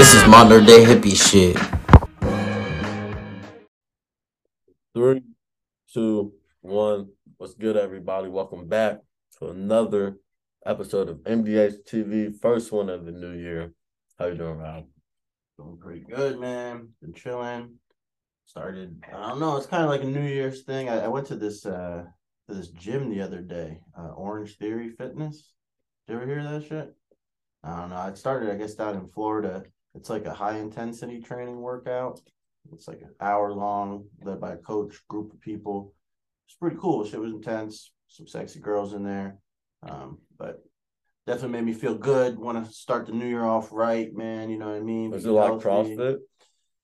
This is modern day hippie shit. Three, two, one. What's good, everybody? Welcome back to another episode of MDH TV, first one of the new year. How you doing, Rob? Doing pretty good, man. Been chilling. Started. I don't know. It's kind of like a New Year's thing. I, I went to this uh to this gym the other day. Uh, Orange Theory Fitness. Did you ever hear that shit? I don't know. It started, I guess, down in Florida. It's like a high intensity training workout. It's like an hour long, led by a coach, group of people. It's pretty cool. Shit was intense. Some sexy girls in there. Um, but definitely made me feel good. Want to start the new year off right, man. You know what I mean? Be it like. CrossFit?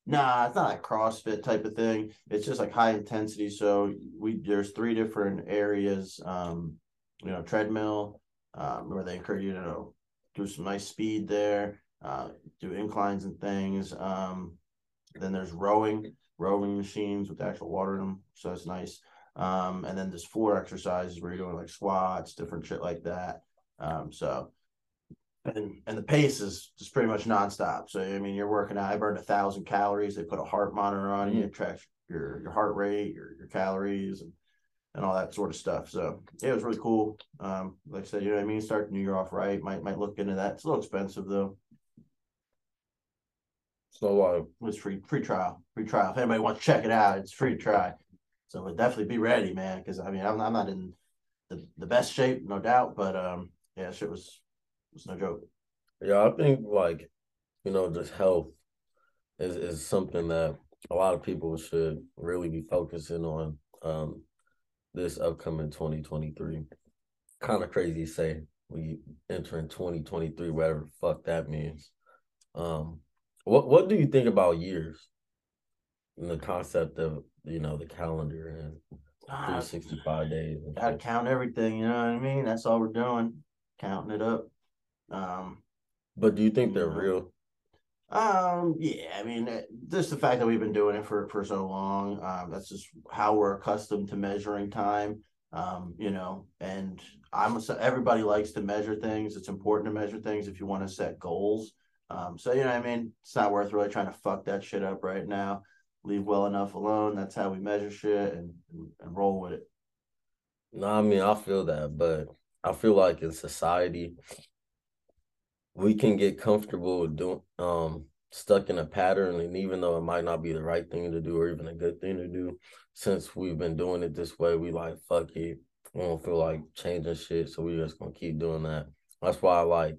Nah, it's not like CrossFit type of thing. It's just like high intensity. So we there's three different areas. Um, you know, treadmill, um, where they encourage you to do some nice speed there, uh, do inclines and things. Um, then there's rowing, rowing machines with actual water in them, so that's nice. Um, and then there's floor exercises where you're doing like squats, different shit like that. Um, so and and the pace is just pretty much nonstop. So I mean, you're working out. I burned a thousand calories. They put a heart monitor on you, it tracks your your heart rate, your your calories, and and all that sort of stuff. So yeah, it was really cool. Um, like I said, you know what I mean. Start the new year off right. Might might look into that. It's a little expensive though. So, uh, It was free free trial, free trial. If anybody wants to check it out, it's free to try. So we'll definitely be ready, man. Because I mean, I'm I'm not in the, the best shape, no doubt. But um, yeah, shit was was no joke. yeah, I think like, you know, just health is is something that a lot of people should really be focusing on. Um, this upcoming 2023. Kind of crazy to say we entering 2023, whatever the fuck that means. Um, what what do you think about years? And the concept of you know the calendar and Ah, 365 days. and gotta count everything, you know what I mean? That's all we're doing, counting it up. Um, But do you think they're real? um, yeah, I mean, uh, just the fact that we've been doing it for for so long, um, that's just how we're accustomed to measuring time. Um, you know, and I'm everybody likes to measure things. It's important to measure things if you want to set goals. Um, so you know, I mean, it's not worth really trying to fuck that shit up right now. Leave well enough alone. That's how we measure shit and and, and roll with it. No, I mean I feel that, but I feel like in society we can get comfortable with doing um stuck in a pattern and even though it might not be the right thing to do or even a good thing to do, since we've been doing it this way, we like fuck it. We don't feel like changing shit, so we just gonna keep doing that. That's why I like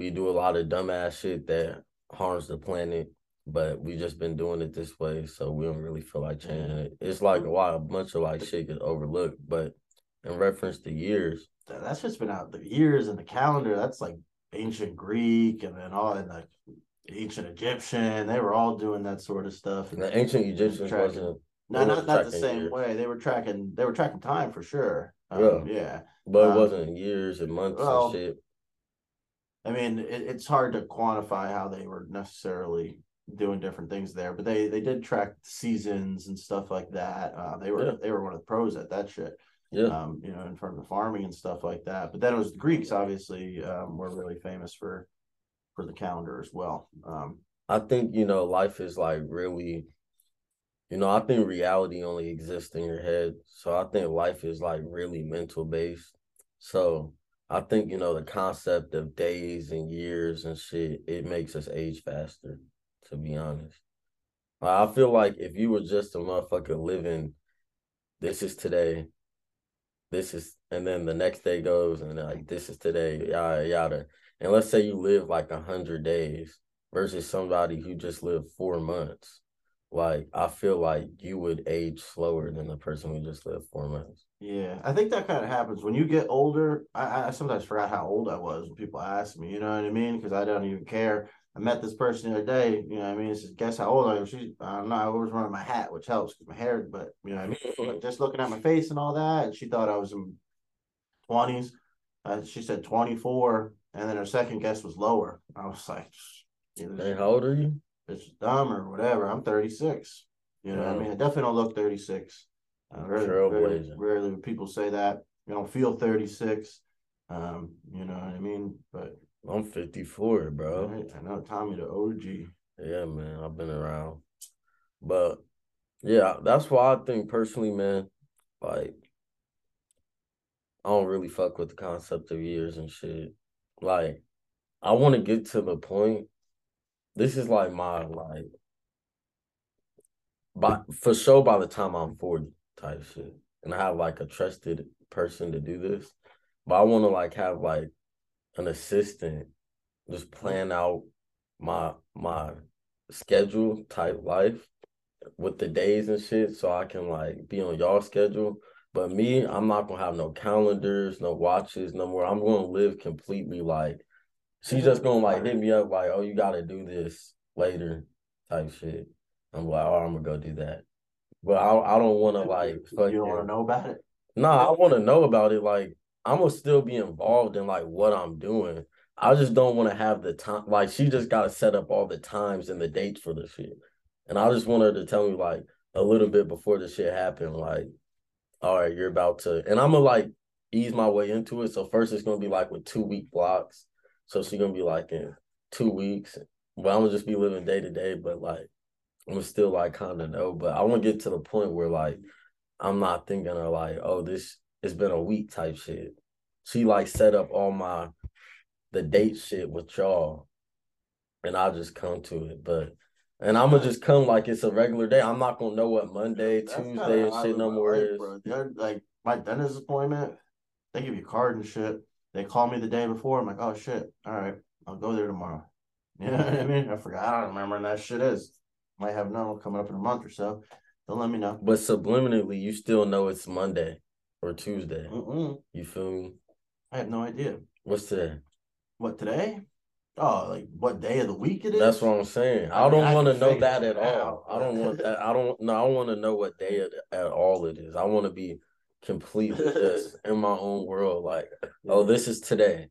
we do a lot of dumbass shit that harms the planet, but we just been doing it this way, so we don't really feel like changing it. It's like a while, a bunch of like shit gets overlooked, but in reference to years, that's just been out the years and the calendar. That's like ancient Greek and then all and like ancient Egyptian. They were all doing that sort of stuff. And the ancient Egyptians tracking. wasn't, no, not weren't the same years. way. They were tracking. They were tracking time for sure. Um, yeah. but it Um, wasn't years and months well, and shit. I mean, it, it's hard to quantify how they were necessarily doing different things there, but they they did track seasons and stuff like that. Uh, they were Yeah. they were one of the pros at that shit. Yeah, um, you know, in terms of farming and stuff like that. But then it was the Greeks, obviously, um, were really famous for for the calendar as well. Um, I think you know life is like really, you know, I think reality only exists in your head. So I think life is like really mental based. So I think you know the concept of days and years and shit. It makes us age faster. To be honest, I feel like if you were just a motherfucker living, this is today. This is, and then the next day goes, and like this is today, yada yada. And let's say you live like a hundred days versus somebody who just lived four months. Like I feel like you would age slower than the person who just lived four months. Yeah, I think that kind of happens when you get older. I, I sometimes forgot how old I was when people ask me, you know what I mean? Because I don't even care. I met this person the other day, you know what I mean? Says, guess how old I am? She's, I don't know, I always running my hat, which helps because my hair, but you know what I mean? Just looking at my face and all that, and she thought I was in 20s. Uh, she said 24, and then her second guess was lower. I was like, you know, Hey, how old are you? It's dumb or whatever. I'm 36. You know what I mean? I definitely don't look 36. Uh, rarely, rarely, rarely would people say that. You don't feel 36. Um, you know what I mean? But I'm 54, bro. right, I know Tommy the OG. Yeah, man, I've been around. But yeah, that's why I think personally, man, like I don't really fuck with the concept of years and shit. Like, I want to get to the point. This is like my like by for sure by the time I'm 40 type shit. And I have like a trusted person to do this. But I want to like have like an assistant just plan out my my schedule type life with the days and shit so I can like be on y'all schedule. But me, I'm not gonna have no calendars, no watches, no more. I'm gonna live completely like she's just gonna like hit me up like, oh, you gotta do this later type shit. I'm like, oh, I'm gonna go do that. But I I don't wanna like you don't want to know about it. no, I want to know about it. Like, I'm gonna still be involved in like what I'm doing. I just don't want to have the time. Like, she just got to set up all the times and the dates for the shit. And I just want her to tell me like a little bit before the shit happened. Like, all right, you're about to, and I'm gonna like ease my way into it. So first, it's gonna be like with two week blocks. So she's gonna be like in two weeks. But I'm gonna just be living day to day. But like, I'm still like kind of know. But I want to get to the point where like. I'm not thinking of like, oh, this it's been a week type shit. She like set up all my the date shit with y'all, and I'll just come to it. But and I'm gonna just come like it's a regular day. I'm not gonna know what Monday, That's Tuesday, and shit no more life, is. bro. Like my dentist appointment, they give you a card and shit. They call me the day before. I'm like, oh shit, all right, I'll go there tomorrow. You know what I mean? I forgot. I don't remember when that shit is. Might have known coming up in a month or so. Don't let me know. But subliminally, you still know it's Monday or Tuesday. Mm-mm. You feel me? I have no idea. What's today? What today? Oh, like what day of the week it is? That's what I'm saying. I I don't want to know that at all. I don't want that. I don't. No, I want to know what day it, at all it is. I want to be completely just in my own world. Like, oh, this is today.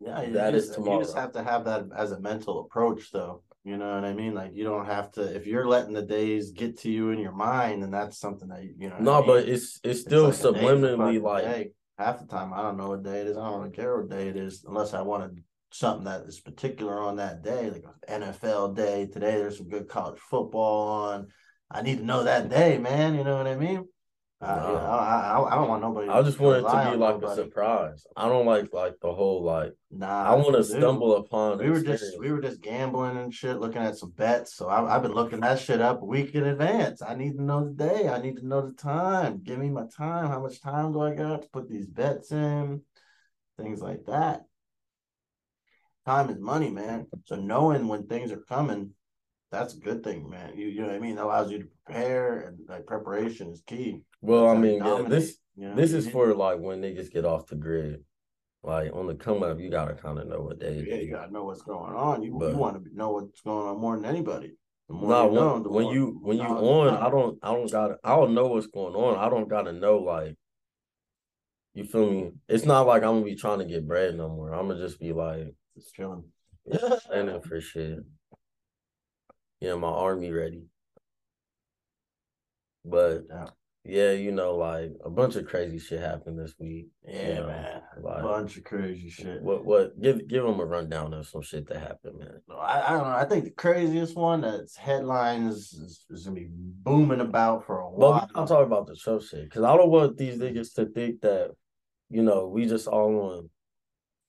Yeah, That is just, You just have to have that as a mental approach, though. You know what I mean? Like you don't have to. If you're letting the days get to you in your mind, then that's something that you, know. No, I mean? but it's it's still like day's a subliminally like day. half the time I don't know what day it is. I don't really care what day it is unless I wanted something that is particular on that day, like NFL day. Today there's some good college football on. I need to know that day, man. You know what I mean? Uh, know, Nah. I, I, I don't want nobody. I just want it to be like a surprise. I don't like like the whole like Nah, I want to stumble upon. We were just we were just gambling and shit, looking at some bets. So I, I've been looking that shit up a week in advance. I need to know the day. I need to know the time. Give me my time. How much time do I got to put these bets in? Things like that. Time is money, man. So knowing when things are coming, that's a good thing, man. You you know what I mean? That allows you to prepare, and like preparation is key. Well, I That's how you mean, yeah, this you know this is mean? for like when niggas get off the grid. Like on the come up, you gotta kind of know what it yeah, you gotta know what's going on. You But- you want to know what's going on more than anybody. The more No, you know, when, the when more you when you on. I don't I don't gotta I don't know what's going on. I don't gotta know like you feel me? It's not like I'm gonna be trying to get bread no more. I'm gonna just be like Just chilling. standing for shit. Yeah, my army ready. But Yeah. you know, like a bunch of crazy shit happened this week. you Yeah, know, man. Like Bunch of crazy shit. what what give give them a rundown of some shit that happened, man. I, I don't know. I think the craziest one that's headlines is, is gonna be booming about for a while. But. I'm talking about the show shit because I don't want these niggas to think that, you know, we just all on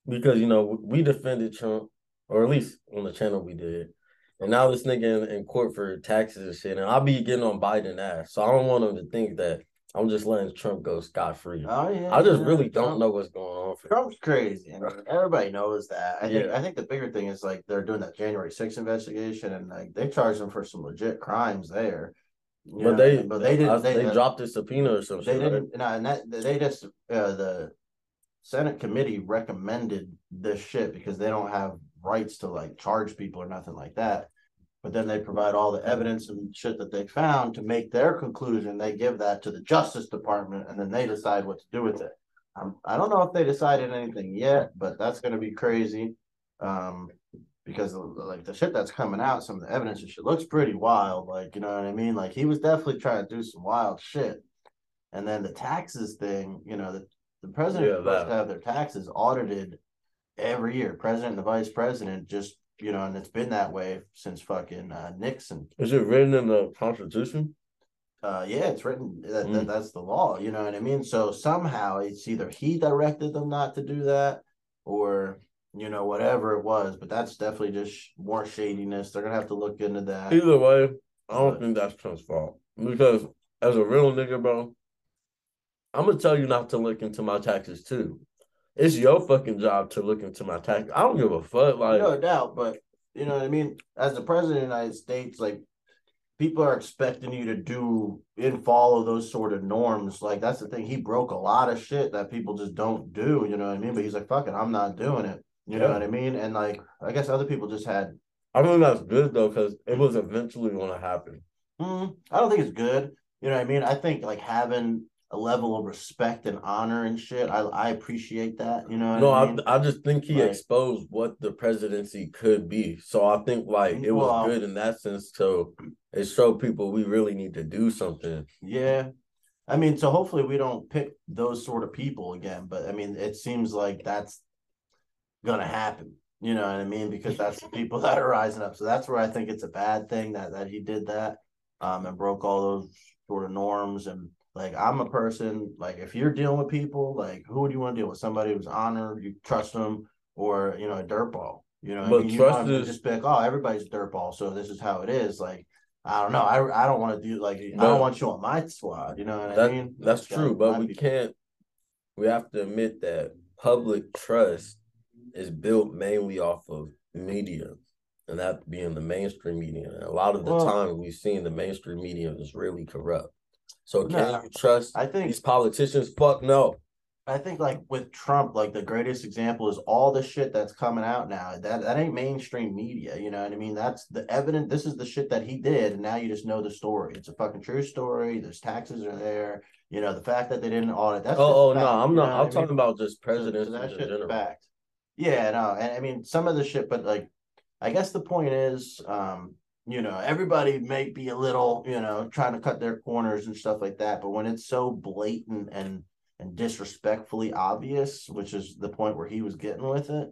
because you know we defended Trump, or at least on the channel we did, and now this nigga in, in court for taxes and shit, and I'll be getting on Biden ass. So I don't want him to think that I'm just letting Trump go scot free. Oh yeah. I just yeah, really don't Trump- know what's going on. Trump's crazy. I mean, everybody knows that. I think Yeah. I think the bigger thing is like they're doing that January 6th investigation and like they charged him for some legit crimes there. You but what they, but they didn't they, they, dropped a subpoena or something. they didn't no, and that they just uh, the Senate committee recommended this shit because they don't have rights to like charge people or nothing like that. But then they provide all the evidence and shit that they found to make their conclusion. They give that to the Justice Department and then they decide what to do with it. Um, I don't know if they decided anything yet, but that's going to be crazy. Um, because like the shit that's coming out, some of the evidence and shit looks pretty wild. Like, you know what I mean? Like he was definitely trying to do some wild shit. And then the taxes thing, you know, the, the president Yeah, supposed to have their taxes audited every year. President and the vice president just, you know, and it's been that way since fucking uh, Nixon. Is it written in the Constitution? Uh, yeah, it's written that, Mm. that that's the law. You know what I mean? So somehow it's either he directed them not to do that, or you know whatever it was. But that's definitely just more shadiness. They're gonna have to look into that. Either way, I don't But- think that's Trump's fault because as a real nigga, bro, I'm gonna tell you not to look into my taxes too. It's your fucking job to look into my tax. I don't give a fuck. Like, no doubt, but you know what I mean. As the president of the United States, like people are expecting you to do and follow those sort of norms. Like that's the thing. He broke a lot of shit that people just don't do. You know what I mean? But he's like, "Fuck it, I'm not doing it." You know what I mean? And like, I guess other people just had. I don't think that's good though because it was eventually gonna happen. Mm, I don't think it's good. You know what I mean? I think like having a level of respect and honor and shit. I I appreciate that. You know No, I I. I just think he Like- exposed what the presidency could be. So I think like it was Well- good in that sense. So it showed people we really need to do something. Yeah. I mean, so hopefully we don't pick those sort of people again, but I mean, it seems like that's gonna happen. You know what I mean? Because that's the people that are rising up. So that's where I think it's a bad thing that that he did that um and broke all those sort of norms and like I'm a person like if you're dealing with people like who do you want to deal with somebody who's honored you trust them or you know a dirtball you know what I But mean? You trust to is- just be like oh everybody's dirtball so this is how it is like I don't know I I don't want to do like I don't want you on my squad you know what That, I mean that's Like, true, but we be- can't. We have to admit that public trust is built mainly off of media, and that being the mainstream media. And a lot of the Well- time, we've seen the mainstream media is really corrupt. So can No, you trust I think these politicians? Fuck no. I think like with Trump, like the greatest example is all the shit that's coming out now. That that ain't mainstream media, you know what I mean? That's the evidence. This is the shit that he did, and now you just know the story. It's a fucking true story. There's taxes are there. You know the fact that they didn't audit. That's Oh, oh no, I'm not. I'm talking mean? about just presidents so that in shit's fact. Yeah, no, and I mean some of the shit, but like I guess the point is, um, you know, everybody may be a little, you know, trying to cut their corners and stuff like that, but when it's so blatant and and disrespectfully obvious, which is the point where he was getting with it,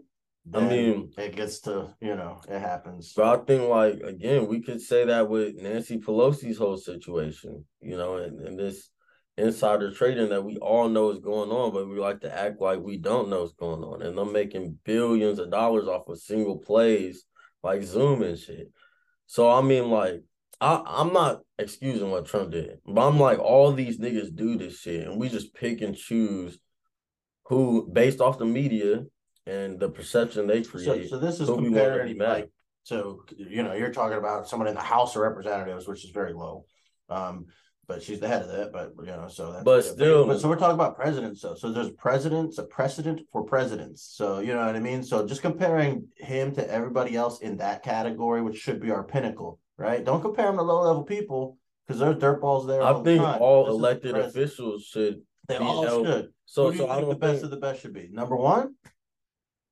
I mean- it gets to, you know, it happens. But I think, like, again, we could say that with Nancy Pelosi's whole situation, you know, and, and this insider trading that we all know is going on, but we like to act like we don't know what's going on. And them making billions of dollars off of single plays like Zoom and shit. So, I mean, like, I, I'm not excusing what Trump did, but I'm like, all these niggas do this shit, and we just pick and choose who, based off the media and the perception they create. so this is who we want to comparing like so you know you're talking about someone in the House of Representatives, which is very low. Um, but she's the head of that. But you know, so that's But still- But, so we're talking about presidents. So so there's presidents, a precedent for presidents. So you know what I mean. So just comparing him to everybody else in that category, which should be our pinnacle, right? Don't compare him to low level people because there's dirtballs there. I all the think time. all This elected officials should. They all should. So, Who do you so I think don't the best think. of the best should be? Number one,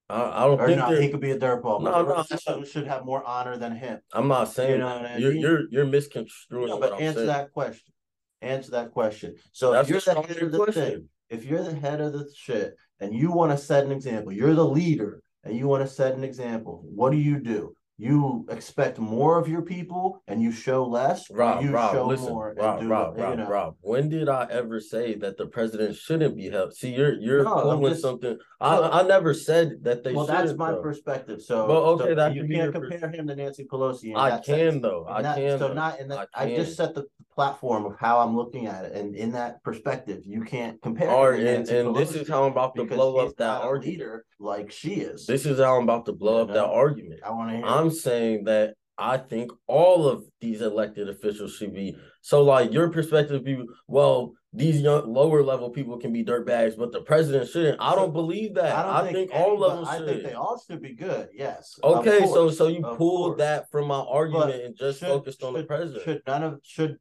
I, I don't or think no? He could be a dirtball. No, the no, rest I'm of them should have more honor than him. I'm not saying you know what I you're mean? you're you're misconstruing No, but answer saying. that question. Answer that question. So That's if you're the head of the question. thing, if you're the head of the shit and you want to set an example, you're the leader and you want to set an example, what do you do? You expect more of your people and you show less, Rob, you Rob, show listen, more Rob, do, Rob, Rob, know. Rob. When did I ever say that the president shouldn't be held? See, you're you're No, just- something. I I never said that they. well, that's my though. perspective. So, Well, okay, so that you can't compare him to Nancy Pelosi. I can sense. though. I that- can. So though. not in that. I I, just set the platform of how I'm looking at it, and in that perspective, you can't compare. All him to and, and this is how I'm about to blow up that argument. leader like she is. This is how I'm about to blow up that argument. I want to hear. I'm saying that I think all of these elected officials should be so like your perspective be well these young lower level people can be dirtbags but the president shouldn't I don't believe that I I, don't think, all of them should I think they all should be good. Yes. okay so so you of pulled course. that from my argument But and just should- focused on the president Should none of should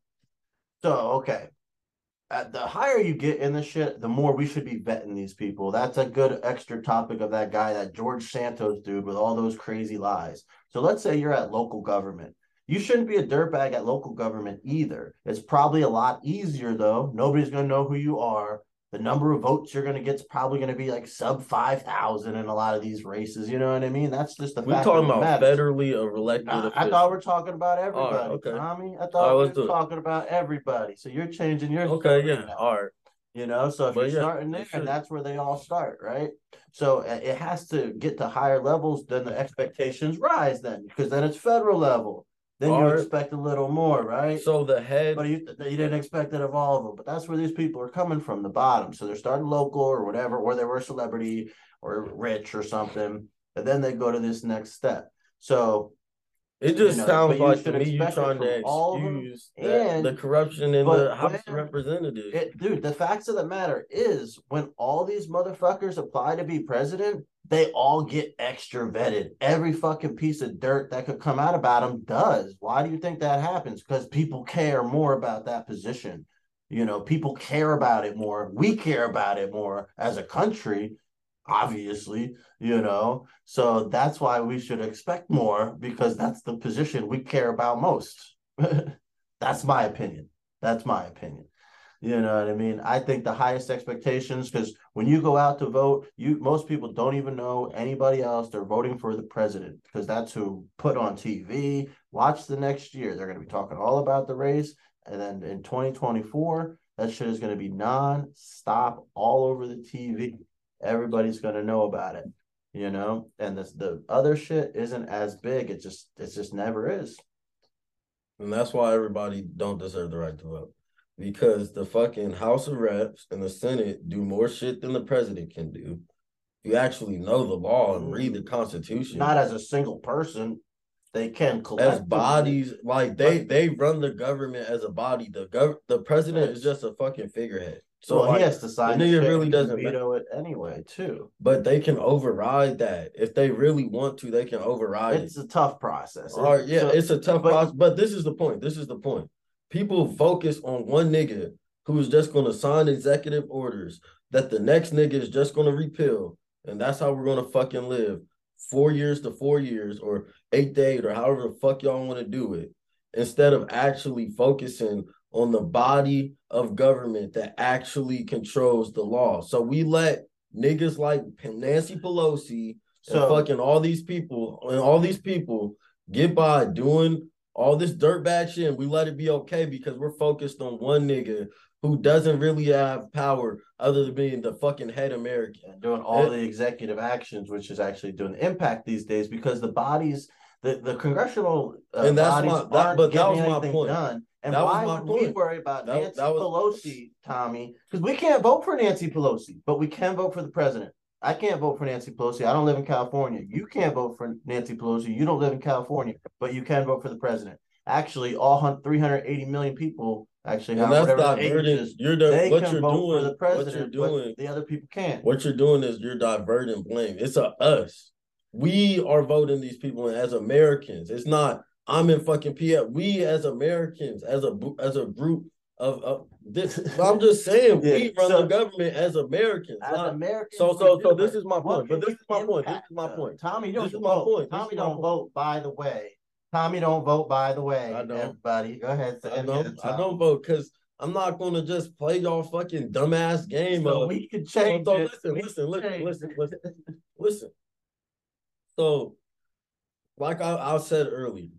so okay. At the higher you get in the shit, the more we should be vetting these people. That's a good extra topic of that guy, that George Santos dude with all those crazy lies. So let's say you're at local government. You shouldn't be a dirtbag at local government either. It's probably a lot easier though. Nobody's gonna know who you are. The number of votes you're gonna get is probably gonna be like sub five thousand in a lot of these races. You know what I mean? That's just the we fact talking of the about matter. federally elected I, I thought we're talking about everybody, okay. Tommy. I thought right, we were talking about everybody. So you're changing your okay yeah now, all right You know, so if But you're yeah, starting there, should. that's where they all start, right? So it has to get to higher levels, then the expectations rise, then because then it's federal level. Then you expect a little more, right? so the head But you, you didn't expect it of all of them. But that's where these people are coming from, the bottom. So they're starting local or whatever, or they were a celebrity or rich or something. And then they go to this next step. So It just know, sounds like to me you're trying to from all of them, excuse and- the corruption in the House of Representatives. it, dude, the facts of the matter is when all these motherfuckers apply to be president, they all get extra vetted. Every fucking piece of dirt that could come out about them does. Why do you think that happens? Because people care more about that position. You know, people care about it more. We care about it more as a country, obviously, you know. So that's why we should expect more because that's the position we care about most. that's my opinion. That's my opinion. You know what I mean? I think the highest expectations because when you go out to vote, you most people don't even know anybody else. They're voting for the president because that's who put on TV. Watch the next year. They're going to be talking all about the race. And then in 2024, that shit is going to be non-stop all over the TV. Everybody's going to know about it, you know? And this the other shit isn't as big. It just it just never is. And that's why everybody don't deserve the right to vote. Because the fucking House of Reps and the Senate do more shit than the president can do. You actually know the law and read the Constitution. Not as a single person. They can as bodies, like they they run the government as a body. The gov the president is just a fucking figurehead. So well, like, he has to sign. nigga the shit really doesn't veto it anyway, too. but they can override that. If they really want to, they can override it. It's a tough process. All right, yeah, So- it's a tough but- process, but this is the point. This is the point. People focus on one nigga who's just going to sign executive orders that the next nigga is just going to repeal, and that's how we're going to fucking live. Four years to four years, or eight to eight, or however the fuck y'all want to do it, instead of actually focusing on the body of government that actually controls the law. So we let niggas like Nancy Pelosi So- and fucking all these people and all these people get by doing all this dirtbag shit and we let it be okay because we're focused on one nigga who doesn't really have power other than being the fucking head American. and doing all the executive actions, which is actually doing impact these days because the bodies, the, the congressional uh, And that's bodies my- that- aren't but that was my point. done. And That why would we point. worry about That- Nancy that was- Pelosi, Tommy? Because we can't vote for Nancy Pelosi, but we can vote for the president. I can't vote for Nancy Pelosi. I don't live in California. You can't vote for Nancy Pelosi. You don't live in California, but you can vote for the president. Actually, all 380 million people actually And have that's diverting. is, You're they what can you're vote doing. for the what you're doing. the other people can't. What you're doing is you're diverting blame. It's a us. We are voting these people in as Americans. It's not I'm in fucking PF. We as Americans, as a as a group of, of this. I'm just saying, Yeah, we run so- the government as Americans. As not- Americans, so so so this is my point. But this is my point. This is my point. Tommy, don't This is vote. my point. Tommy don't vote. By the way, Tommy don't vote. By the way, I don't. everybody, go ahead. I don't I don't vote because I'm not gonna just play y'all fucking dumbass game So of we can change so it. listen, We listen, listen, listen, listen, listen. So like I, I said earlier,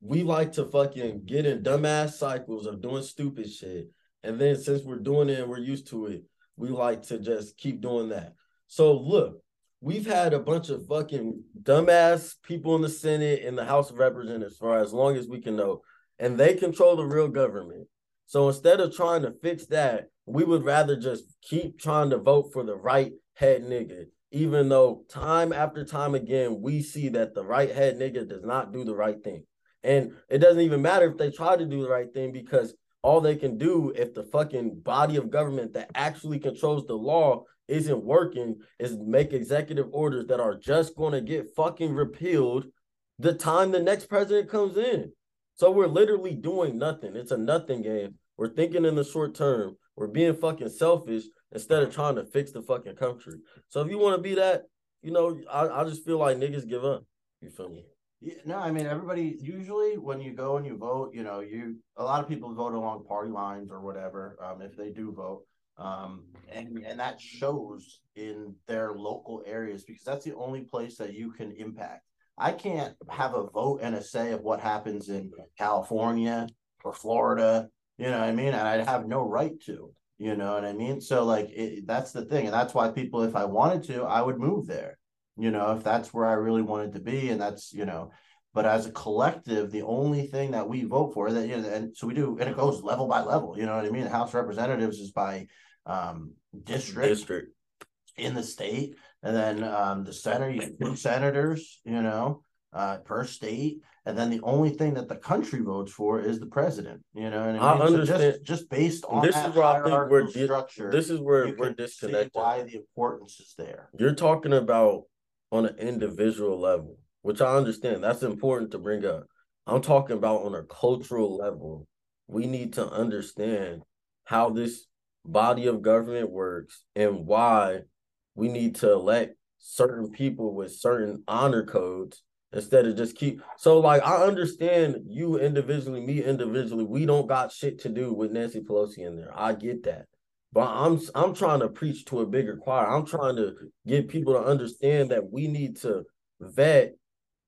we like to fucking get in dumbass cycles of doing stupid shit. And then since we're doing it and we're used to it, we like to just keep doing that. So look, we've had a bunch of fucking dumbass people in the Senate and the House of Representatives for as long as we can know, and they control the real government. So instead of trying to fix that, we would rather just keep trying to vote for the right head nigga, even though time after time again, we see that the right head nigga does not do the right thing. And it doesn't even matter if they try to do the right thing because all they can do if the fucking body of government that actually controls the law isn't working is make executive orders that are just going to get fucking repealed the time the next president comes in. So we're literally doing nothing. It's a nothing game. We're thinking in the short term. We're being fucking selfish instead of trying to fix the fucking country. So if you want to be that, you know, I, I just feel like niggas give up. You feel me? Yeah, no, I mean everybody usually when you go and you vote, you know, you a lot of people vote along party lines or whatever, um, if they do vote. Um, and and that shows in their local areas because that's the only place that you can impact. I can't have a vote and a say of what happens in California or Florida, you know what I mean? And I'd have no right to, you know what I mean? So like it, that's the thing, and that's why people, if I wanted to, I would move there you know, if that's where I really wanted to be, and that's, you know, but as a collective, the only thing that we vote for that, you know, and so we do, and it goes level by level, you know what I mean? The House Representatives is by um district, District. in the state, and then um the center, you have two senators, you know, uh per state, and then the only thing that the country votes for is the president, you know, and I I mean, so understand. just, just based on This is where I think we're di- structure, This is where we're disconnected. why the importance is there. You're talking about on an individual level, which I understand. That's important to bring up. I'm talking about on a cultural level. We need to understand how this body of government works and why we need to elect certain people with certain honor codes instead of just keep so like I understand you individually, me individually, we don't got shit to do with Nancy Pelosi in there. I get that. But I'm I'm trying to preach to a bigger choir. I'm trying to get people to understand that we need to vet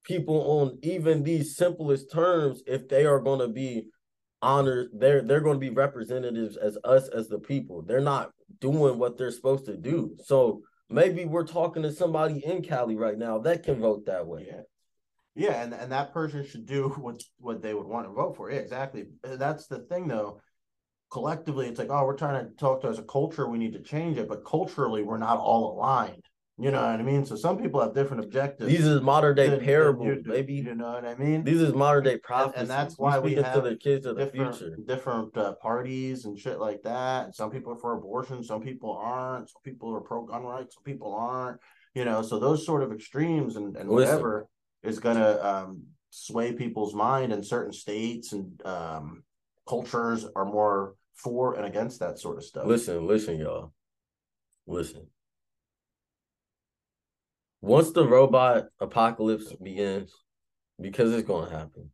people on even these simplest terms if they are going to be honored. They're they're going to be representatives as us as the people. They're not doing what they're supposed to do. So maybe we're talking to somebody in Cali right now that can vote that way. Yeah. Yeah, and, and that person should do what what they would want to vote for. Yeah, exactly. That's the thing though. Collectively, it's like, oh, we're trying to talk to as a culture, we need to change it, but culturally we're not all aligned. You know what I mean? So some people have different objectives. These is modern day parables, maybe. You know what I mean? These is modern day prophecies. that's why we speaking have to the kids of the different future. different uh, parties and shit like that. And some people are for abortion, some people aren't. Some people are pro gun rights, some people aren't. You know, so those sort of extremes and, and Listen. whatever is gonna um, sway people's mind. And certain states and um, cultures are more for and against that sort of stuff. Listen, listen, y'all. Listen. Once the robot apocalypse begins, because it's gonna happen,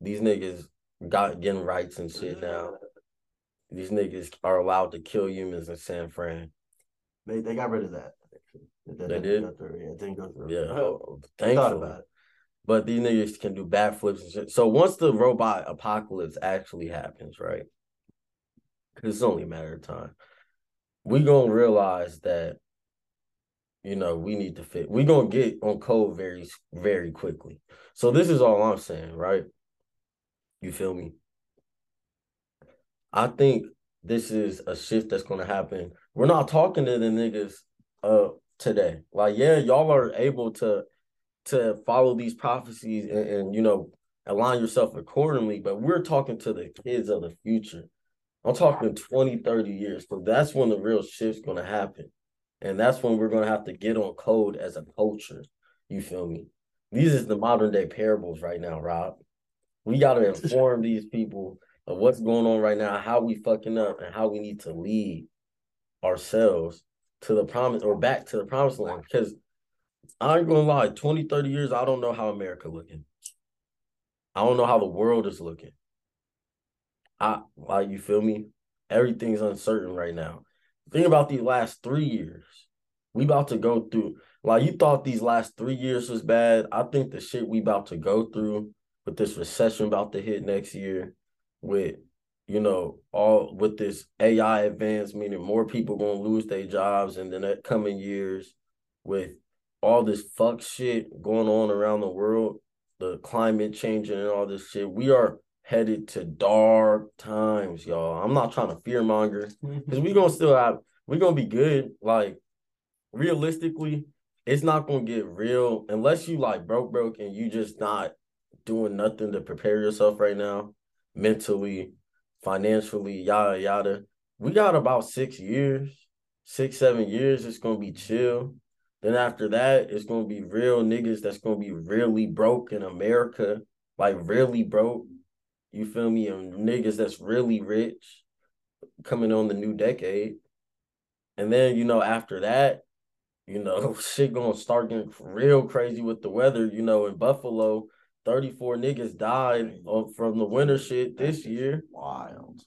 these niggas got getting rights and shit now. These niggas are allowed to kill humans in San Fran. They they got rid of that. It They didn't did? through. Yeah, it didn't go through. Yeah, oh, thought thankfully. about it. But these niggas can do backflips and shit. So once the robot apocalypse actually happens, right? It's only a matter of time. We gonna realize that, you know, we need to fit. We gonna get on code very, very quickly. So this is all I'm saying, right? You feel me? I think this is a shift that's gonna happen. We're not talking to the niggas uh today. Like, yeah, y'all are able to to follow these prophecies and, and you know align yourself accordingly but we're talking to the kids of the future i'm talking 20 30 years. So that's when the real shift's going to happen. And that's when we're going to have to get on code as a culture. You feel me? These is the modern day parables right now rob. We got to inform these people of what's going on right now how we fucking up and how we need to lead ourselves to the promise or back to the promised land. Because I ain't gonna lie, 20, 30 years, I don't know how America looking. I don't know how the world is looking. I like you feel me? Everything's uncertain right now. Think about these last three years. We about to go through Like you thought these last three years was bad. I think the shit we about to go through with this recession about to hit next year, with you know, all with this AI advance, meaning more people gonna lose their jobs in the next coming years, with all this fuck shit going on around the world, the climate changing and all this shit, we are headed to dark times, y'all. I'm not trying to fear monger because we gonna still have we're gonna be good. Like realistically, it's not gonna get real unless you like broke broke and you just not doing nothing to prepare yourself right now, mentally, financially, yada yada. We got about six years, six, seven years, it's gonna be chill. Then after that, it's gonna be real niggas that's gonna be really broke in America, like really broke. You feel me? And niggas that's really rich coming on the new decade. And then, you know, after that, you know, shit gonna start getting real crazy with the weather. You know, in Buffalo, 34 niggas died from the winter shit this year. Wild.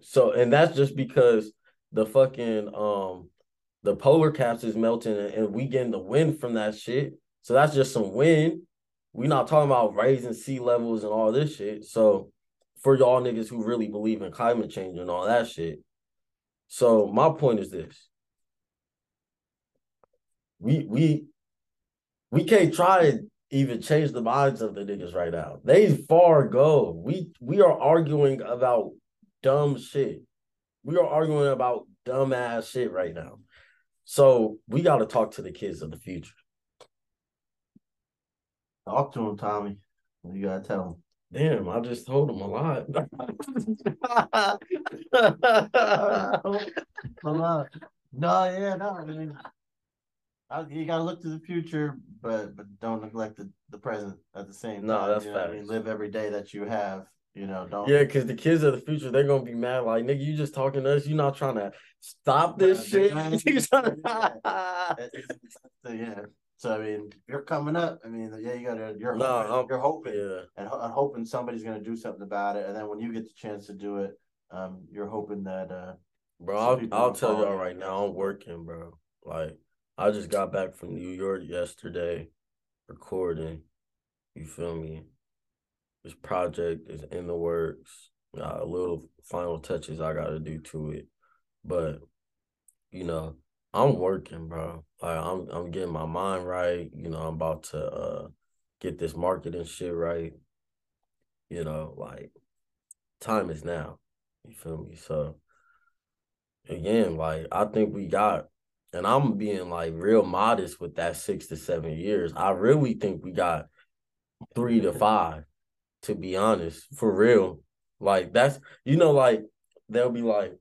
So, and that's just because the fucking um the polar caps is melting and, and we getting the wind from that shit. So that's just some wind. We not talking about raising sea levels and all this shit. So for y'all niggas who really believe in climate change and all that shit. So my point is this. We we we can't try to even change the minds of the niggas right now. They far go. We we are arguing about dumb shit. We are arguing about dumb ass shit right now. So we got to talk to the kids of the future. Talk to him, Tommy. You gotta tell him. Damn, I just told him a lot. No, yeah, no. I mean, I, you gotta look to the future, but but don't neglect the, the present at the same time. No, that's you know I mean, live every day that you have. You know, don't. yeah, because the kids of the future, they're gonna be mad. Like, nigga, you just talking to us. You not trying to stop this shit. they're You tryna- It- it's- so, yeah. So I mean, you're coming up. I mean, yeah, you gotta. You're No, hoping, I'm- you're hoping yeah. and, and hoping somebody's gonna do something about it. And then when you get the chance to do it, um, you're hoping that uh, Bro, I'll, I'll tell y'all right now, I'm working, bro. Like, I just got back from New York yesterday recording. You feel me? This project is in the works. Got a little final touches I gotta do to it. But, you know, I'm working, bro. Like I'm I'm getting my mind right. You know, I'm about to uh get this marketing shit right. You know, like time is now. You feel me? So again, like I think we got, and I'm being like real modest with that six to seven years. I really think we got three to five, to be honest, for real. Like that's you know, like they'll be like,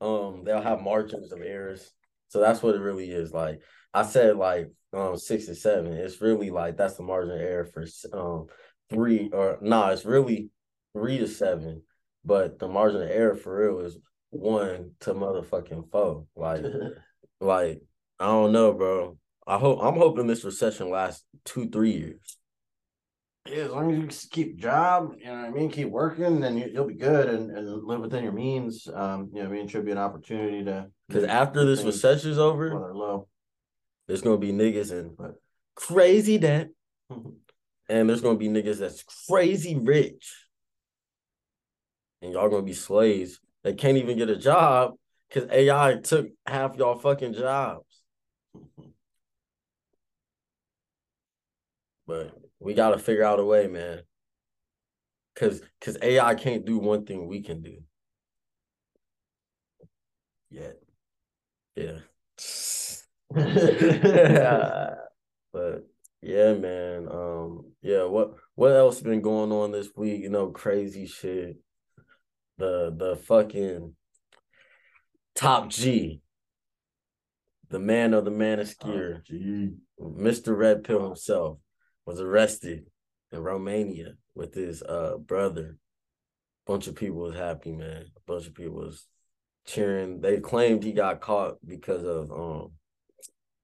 um, they'll have margins of errors. So that's what it really is. Like I said, like um six to seven. It's really like that's the margin of error for um three or nah, it's really three to seven. But the margin of error for real is one to motherfucking four. Like, like I don't know, bro. I hope I'm hoping this recession lasts two, three years. Yeah, as long as you keep job, you know what I mean, keep working, then you, you'll be good and, and live within your means. Um, you know, I mean, should be an opportunity to Because after this recession's while over, they're low. there's gonna be niggas in crazy debt, and there's gonna be niggas that's crazy rich, and y'all gonna be slaves. They can't even get a job because AI took half y'all fucking jobs. But we gotta figure out a way, man. Cause cause AI can't do one thing we can do. Yet. Yeah. yeah. But yeah, man. Um, yeah, what what else been going on this week? You know, crazy shit. The the fucking top G, the man of the man manosphere. Mr. Red Pill himself, was arrested in Romania with his uh brother. Bunch of people was happy, man. A bunch of people was cheering. They claimed he got caught because of um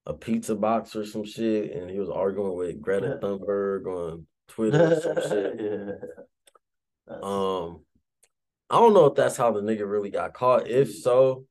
a pizza box or some shit, and he was arguing with Greta Thunberg on Twitter or some shit. yeah. Um, I don't know if that's how the nigga really got caught. If so,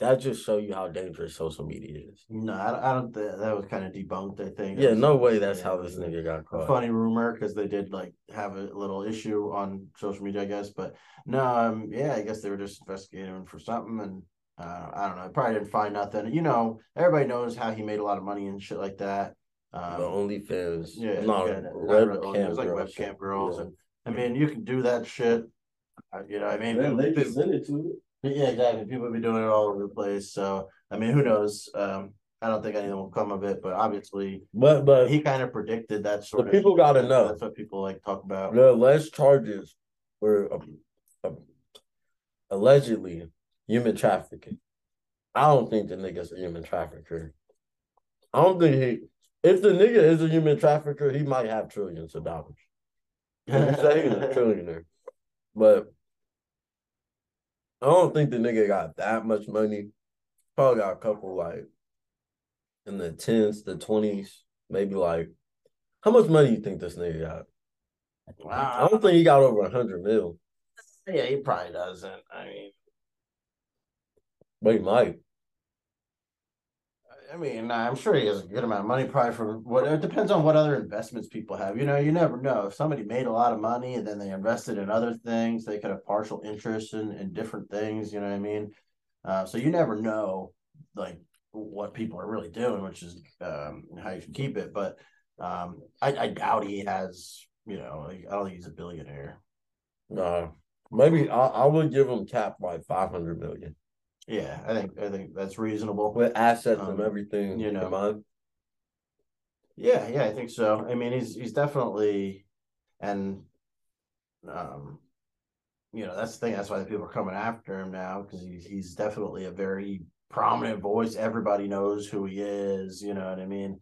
that just show you how dangerous social media is. No, I, I don't. Th- that was kind of debunked. I think. Yeah, no way that's how this nigga got caught. funny rumor because they did like have a little issue on social media, I guess. But no, um, yeah, I guess they were just investigating him for something, and uh, I don't know. I probably didn't find nothing. You know, everybody knows how he made a lot of money and shit like that. Um, the OnlyFans, yeah, no, yeah, webcam really, it was like girls. webcam girls, Yeah. and I mean, you can do that shit. uh, You know, I mean, Man, they people- just send it to yeah, exactly. People be doing it all over the place. So I mean, who knows? Um, I don't think anything will come of it, but obviously But but he kind of predicted that sort of. people gotta know. That's what people like talk about. the less charges were um, um, allegedly human trafficking. I don't think the nigga's a human trafficker. I don't think he. If the nigga is a human trafficker, he might have trillions of dollars. I'm he's a trillionaire, but I don't think the nigga got that much money. Probably got a couple like in the tens, the twenties, maybe like. How much money you think this nigga got? Wow. I don't think he got over a hundred mil, Yeah, he probably doesn't. I mean, but he might. I mean, I'm sure he has a good amount of money, probably from what it depends on what other investments people have. You know, you never know. If somebody made a lot of money and then they invested in other things, they could have partial interest in, in different things. You know what I mean? Uh, so you never know, like what people are really doing, which is um, how you should keep it. But um, I, I doubt he has. You know, like, I don't think he's a billionaire. Nah, maybe I, I would give him cap like five hundred million Yeah, I think I think that's reasonable. with assets Um, and everything. you know. Yeah, yeah, I think so. I mean, he's he's definitely, and um, you know, that's the thing. That's why the people are coming after him now because he's he's definitely a very prominent voice. Everybody knows who he is. You know what I mean?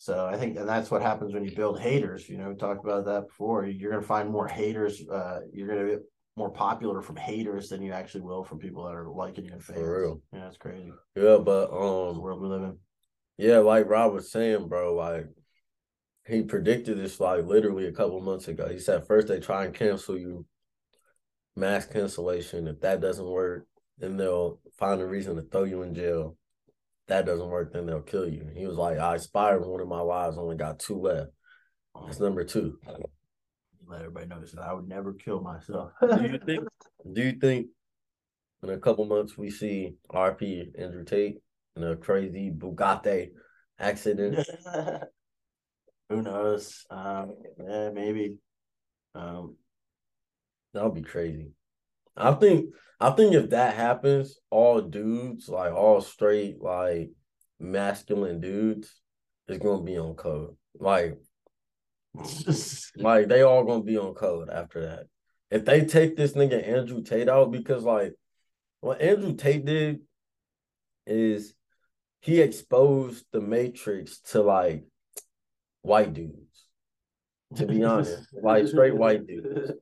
So I think, and that's what happens when you build haters. You know, we talked about that before. You're gonna find more haters. Uh, you're gonna get more popular from haters than you actually will from people that are liking you and fans. For real. Yeah, it's crazy. Yeah, but It's the um, world we live in. yeah, like Rob was saying, bro, like he predicted this like literally a couple months ago. He said first they try and cancel you, mass cancellation. If that doesn't work, then they'll find a reason to throw you in jail. If that doesn't work, then they'll kill you. He was like, I aspired one of my wives, only got two left. That's number two. Let everybody know that I would never kill myself. do you think do you think in a couple months we see RP Andrew Tate in a crazy Bugatti accident? Who knows? Um, yeah, maybe. Um, That would be crazy. I think I think if that happens, all dudes, like all straight, like masculine dudes, is gonna be on code. Like like they all gonna be on code after that. If they take this nigga Andrew Tate out, because like what Andrew Tate did is he exposed the matrix to like white dudes. To be honest, like straight white dudes.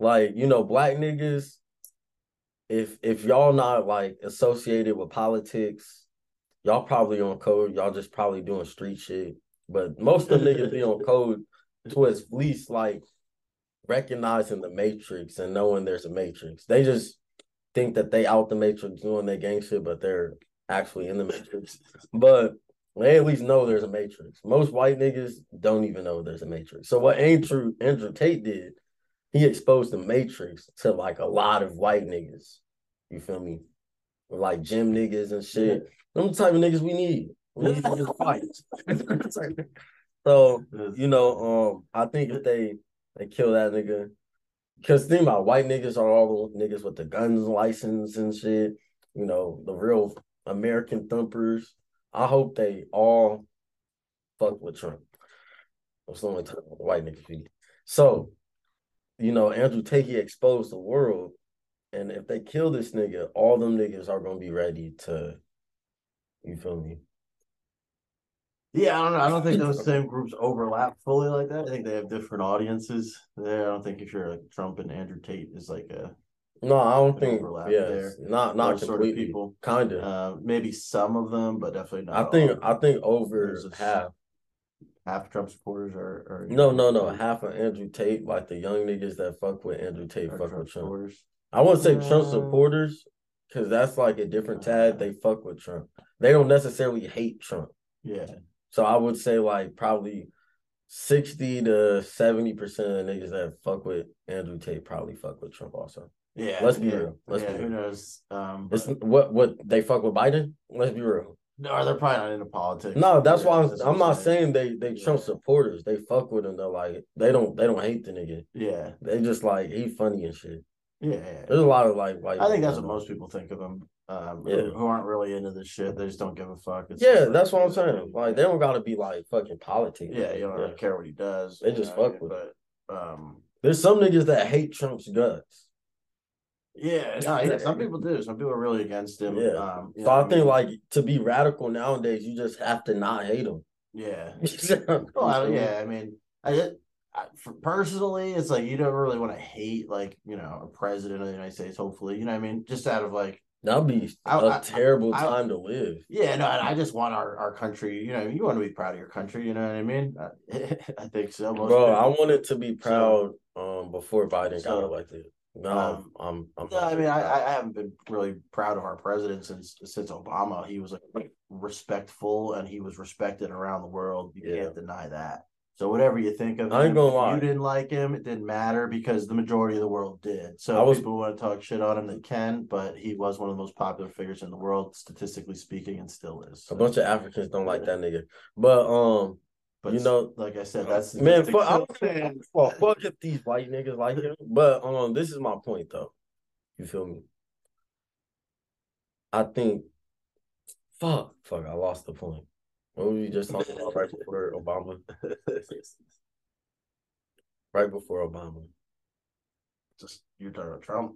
Like, you know, black niggas, if if y'all not like associated with politics, y'all probably on code. Y'all just probably doing street shit. But most of the niggas be on code to at least like recognizing the matrix and knowing there's a matrix. They just think that they out the matrix doing their gang shit, but they're actually in the matrix. But they at least know there's a matrix. Most white niggas don't even know there's a matrix. So what Andrew Andrew Tate did, he exposed the matrix to like a lot of white niggas. You feel me? Like gym niggas and shit. Them the type of niggas we need. We need niggas fight. so you know, um, I think if they they kill that nigga, because think about white niggas are all the niggas with the guns license and shit. You know, the real American thumpers. I hope they all fuck with Trump. That's the only time white niggas be. So, you know, Andrew Tate he exposed the world, and if they kill this nigga, all them niggas are gonna be ready to. You feel me? Yeah, I don't know. I don't think those same groups overlap fully like that. I think they have different audiences there. I don't think if you're like Trump and Andrew Tate is like a No, I don't think. overlap Yes, there. not not those sort of people. Kind of. Uh, maybe some of them, but definitely not. I think I think over There's a s- half. half Trump supporters are. are No, no, no. Half of Andrew Tate, like the young niggas that fuck with Andrew Tate, fuck Trump with Trump. supporters. I wouldn't say Trump Uh, supporters, because that's like a different tag. They fuck with Trump. They don't necessarily hate Trump. Yeah. So I would say like probably sixty to seventy percent of the niggas that fuck with Andrew Tate probably fuck with Trump also. Yeah. Let's be yeah, real. Let's yeah, be who real. knows? Um, It's what what they fuck with Biden. Let's be real. no, they're probably not into politics. No, that's why I'm, I'm not saying they they Trump Yeah. supporters. They fuck with him. They're like they don't they don't hate the nigga. Yeah. They just like he funny and shit. Yeah. yeah. There's a lot of like like I think that's what most people think of him. Um, who- Yeah. who, aren't really into this shit. They just don't give a fuck. It's Yeah, like- that's what I'm saying. Like they don't gotta be like fucking politics. Yeah, you don't really care what he does. They just know, fuck with But um, There's some niggas that hate Trump's guts. yeah, no, yeah, some people do. Some people are really against him. Yeah. Um, So know, I mean, think like to be radical nowadays, you just have to not hate him. yeah. well, I, yeah, I mean, I, I for personally, it's like you don't really want to hate like you know a president of the United States. Hopefully, you know, what I mean, just out of like, That'd be I- a I- terrible I- time to live. yeah, no, I I just want our our country. You know, you want to be proud of your country. You know what I mean? I, I think so. Most Bro, people- I wanted to be proud um before Biden So, got elected. No, um, I'm I'm No, I mean, I, I haven't been really proud of our president since since Obama. He was like respectful and he was respected around the world. You Yeah. can't deny that. So whatever you think of I ain't him, gonna lie. you didn't like him, it didn't matter because the majority of the world did. So I was- people want to talk shit on him, they can, but he was one of the most popular figures in the world, statistically speaking, and still is. a bunch of Africans don't like that nigga. But um but you know- like I said, that's man, fuck, I'm, well, fuck if these white niggas like him. But um this is my point though. You feel me? I think fuck, fuck, I lost the point. What were we just talking about right before Obama? Right before Obama. just talking about Trump.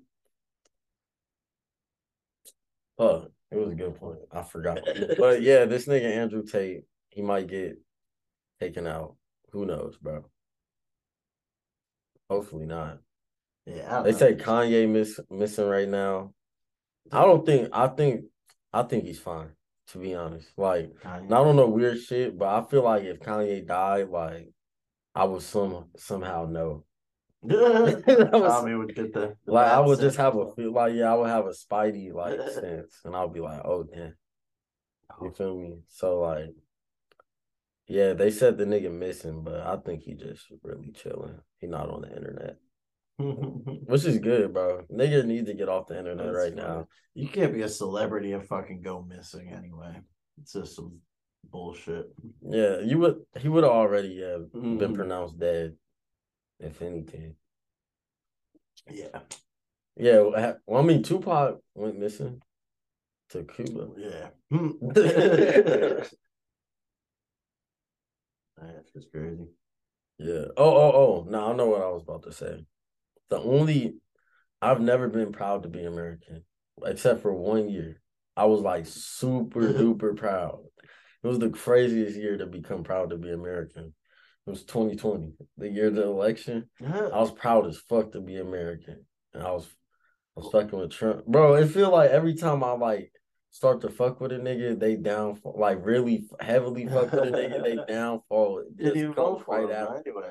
Oh, it was a good point. I forgot. but yeah, this nigga Andrew Tate, he might get taken out. Who knows, bro? Hopefully not. Yeah, They know. say Kanye miss missing right now. I don't think I think I think he's fine, to be honest. Like. I don't know weird shit, but I feel like if Kanye died, like I would some somehow know. Was- Tommy would get the, the Like I would just have a feel like yeah, I would have a spidey like sense, and I'll be like, oh damn, you oh. feel me? So like, yeah, they said the nigga missing, but I think he just really chilling. He not on the internet, which is good, bro. Nigga need to get off the internet That's right funny. now. You can't be a celebrity and fucking go missing anyway. It's just some bullshit. Yeah, you would. He would have already yeah been Mhm. pronounced dead, if anything. Yeah, Yeah, well, well, I mean, Tupac went missing to Cuba. yeah. That's just crazy. Yeah. Oh, oh, oh. No, I know what I was about to say. The only I've never been proud to be American, except for one year. I was like super duper proud. It was the craziest year to become proud to be American. It was 2020, the year of the election. I was proud as fuck to be American, and I was, I was fucking with Trump, bro. It feel like every time I like start to fuck with a nigga, they downfall, like really heavily fuck with a nigga, they downfall. It just comes right out. anyway.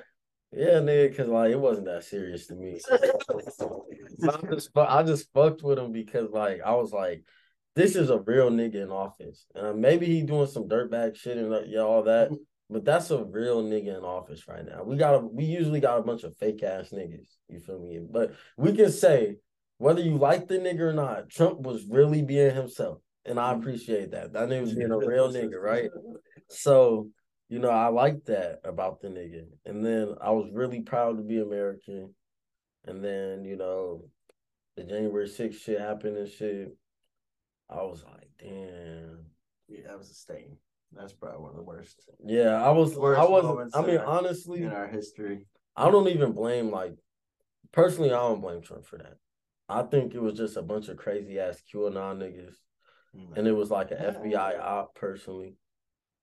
Yeah, nigga, cause like it wasn't that serious to me. I just, I just fucked with him because like I was like, this is a real nigga in office, and uh, maybe he doing some dirtbag shit and like, yeah, all that. But that's a real nigga in office right now. We got a, we usually got a bunch of fake ass niggas. You feel me? But we can say whether you like the nigga or not, Trump was really being himself, and I mm-hmm. appreciate that. That nigga was being a real nigga, right? So, you know, I like that about the nigga. And then I was really proud to be American. And then, you know, the January 6th shit happened and shit. I was like, damn. Yeah, that was a stain. That's probably one of the worst Yeah, I was Worst I wasn't I mean, honestly, in our history. I don't even blame like personally, I don't blame Trump for that. I think it was just a bunch of crazy ass QAnon niggas. Mm. And it was like an FBI op personally.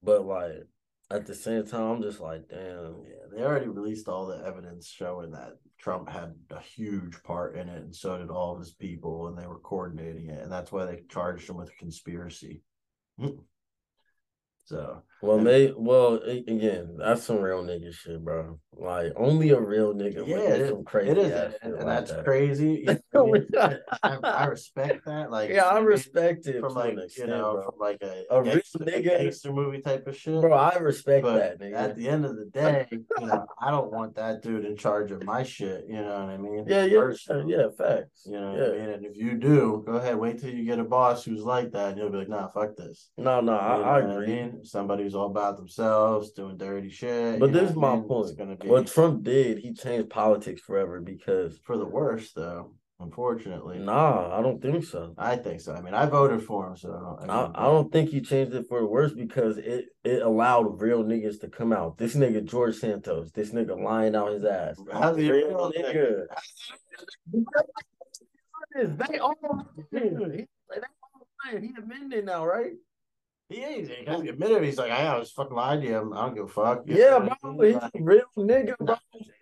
But like at the same time, I'm just like, damn. Yeah, they already released all the evidence showing that Trump had a huge part in it, and so did all of his people, and they were coordinating it, and that's why they charged him with conspiracy. So Well, may well again, that's some real nigga shit, bro. Like only a real nigga. would yeah, do it, some crazy it is, and, shit and like that's that. crazy. I, mean? I, I respect that. Like, Yeah, I respect it from like an you know bro. from like a, A real gangster, nigga- gangster movie type of shit. Bro, I respect but that, nigga. at the end of the day, you know, I don't want that dude in charge of my shit. You know what I mean? yeah, yeah, Personally. yeah, facts. You know yeah. I mean? And if you do, go ahead, wait till you get a boss who's like that, and you'll be like, nah, fuck this. No, no, You I, I agree. mean? Somebody who's all about themselves, doing dirty shit. But this is my mean? It's point. gonna be What Trump did, he changed politics forever because for the worst, though. Unfortunately, nah, I don't think so. I think so. I mean, I voted for him, so I, mean, I, I don't think he changed it for the worse because it, it allowed real niggas to come out. This nigga George Santos, this nigga lying out his ass. How's he real real nigga? They all lying. He, they all lying. He amended now, right? He ain't. He hasn't admitted. it. He's like, I was fucking lying to you. I don't give a fuck. You Yeah, know bro. He's a real nigga, bro.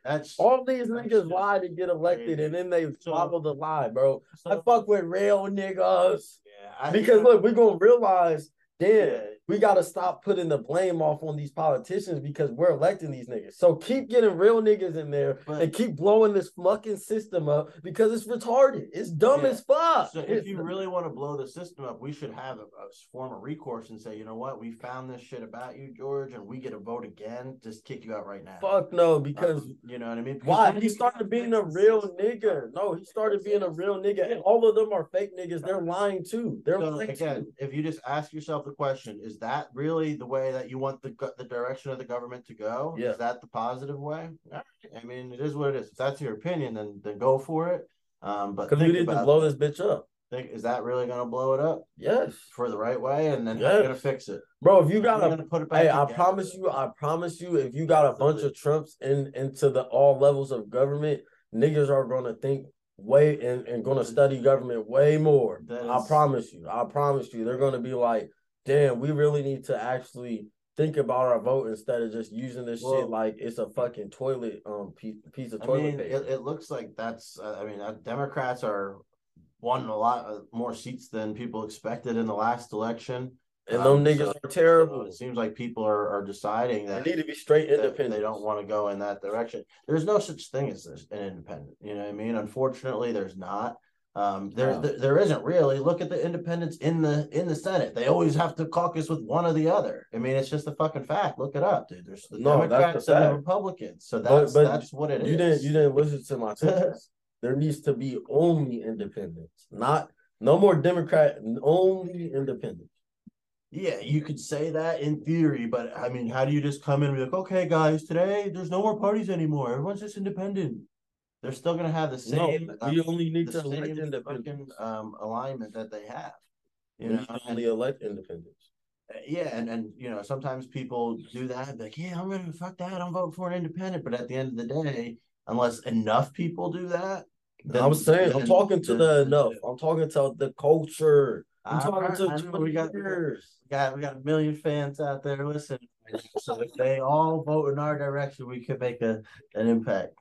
That's All these niggas lie to get elected and then they follow the lie, bro. I fuck with real niggas. Yeah, I, Because look, we're gonna realize then We gotta stop putting the blame off on these politicians because we're electing these niggas. So keep getting real niggas in there But- and keep blowing this fucking system up because it's retarded. It's dumb Yeah. as fuck. So if you really want to blow the system up, we should have a, a form of recourse and say, you know what, we found this shit about you, George, and we get a vote again. Just kick you out right now. fuck no, because Um, you know what I mean? Because why? He started being a real nigga. No, he started being a real nigga, and all of them are fake niggas. They're lying too. They're So lying again, too. if you just ask yourself the question, is that really the way that you want the the direction of the government to go? Yeah. Is that the positive way? I mean, it is what it is. If that's your opinion, then then go for it. Um, but Because think need to blow this bitch up. Think, is that really going to blow it up Yes, for the right way? And then how you're going to fix it? bro. If you got a put it back Hey, I promise you, I promise you, if you got a bunch of Trumps in into the all levels of government, niggas are gonna think way and, and gonna study government way more. That I promise you. I promise you. They're gonna be like, damn, we really need to actually think about our vote instead of just using this Well- shit like it's a fucking toilet um piece, piece of I toilet mean, paper. it, it looks like that's. Uh, I mean, uh, Democrats are won a lot uh, more seats than people expected in the last election. and um, niggas so- are terrible. It seems like people are, are deciding that They need to be straight independent. they don't want to go in that direction. There's no such thing as this, an independent. You know what I mean? Unfortunately, there's not. Um, there, No. there, there isn't really. Look at the independents in the in the Senate. They always have to caucus with one or the other. I mean, it's just a fucking fact. Look it up, dude. There's the No, that's the Democrats and the. Republicans. So that's but that's what it is. you didn't you didn't listen to my sentence. there needs to be only independents, not no more Democrat, only independents. Yeah, you could say that in theory, but I mean, how do you just come in and be like, okay, guys, today there's no more parties anymore. Everyone's just independent. They're still gonna have the same. no, uh, we only need to elect fucking, um alignment that they have. You We know, need and- only elect independents. yeah, and and you know, sometimes people do that, like, yeah, I'm gonna fuck that, I'm voting for an independent. But at the end of the day, unless enough people do that, I'm saying I'm talking to then- the enough. I'm talking to the culture. I'm talking to I know, we got- years. We got we got a million fans out there listening. So if they all vote in our direction, we could make a an impact.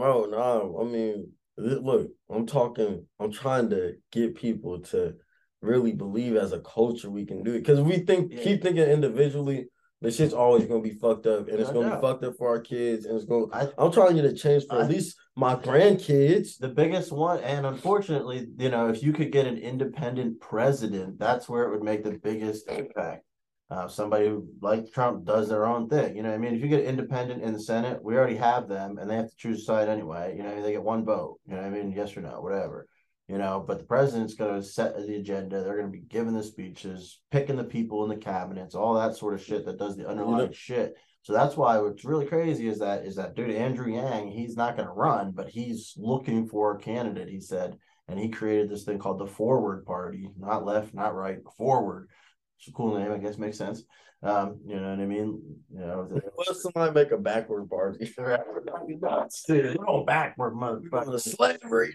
Bro, no, I mean, look, I'm talking, I'm trying to get people to really believe as a culture we can do it. Because we think, Yeah. keep thinking individually, the shit's always gonna be fucked up, and it's No gonna doubt. be fucked up for our kids, and it's gonna. I I'm trying to get a change for I- at least my grandkids. the biggest one, and unfortunately, you know, if you could get an independent president, that's where it would make the biggest impact. Uh, somebody who, like Trump, does their own thing. You know, what I mean, if you get independent in the Senate, we already have them, and they have to choose a side anyway. You know, what I mean, they get one vote. You know, what I mean, yes or no, whatever. You know, but the president's going to set the agenda. They're going to be giving the speeches, picking the people in the cabinets, all that sort of shit that does the underlying shit. So that's why what's really crazy is that is that dude Andrew Yang, he's not going to run, but he's looking for a candidate. He said, and he created this thing called the Forward Party, not left, not right, forward. It's a cool name, I guess, makes sense. Um, you know what I mean? You know, the- somebody make a backward party? Dude, we're going backward, The motherfucker. slavery.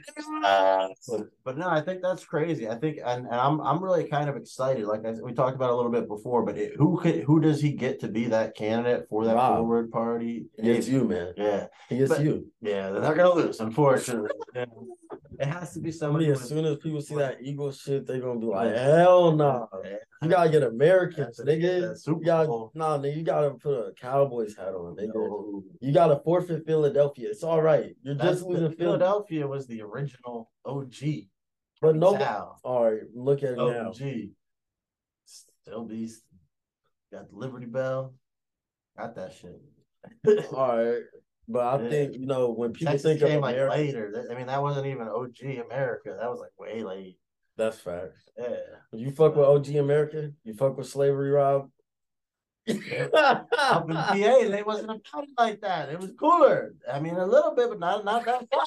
But no, I think that's crazy. I think, and, and I'm I'm really kind of excited. Like I, we talked about a little bit before, but it, who could who does he get to be that candidate for that Rob. forward party? It's you, man. Yeah, It's But- you. yeah, they're not gonna lose, unfortunately. It has to be I somebody. mean, as soon as people see that Eagle shit, they're gonna be like, hell no. You gotta get Americans, nigga. Super You gotta, nah, nigga, you gotta put a Cowboys hat on, nigga. No. You gotta forfeit Philadelphia. It's all right. You're That's just losing Philadelphia. Philadelphia was the original OG. But no, all right, look at it now. OG. Still be got the Liberty Bell. Got that shit. All right, but I Yeah. think you know when people Texas think of came like America, later. I mean, that wasn't even OG America. That was like way late. that's facts. Yeah. You fuck with OG America, you fuck with slavery, Rob. Up in PA, they wasn't about it like that. It was cooler. I mean, a little bit, but not not that far.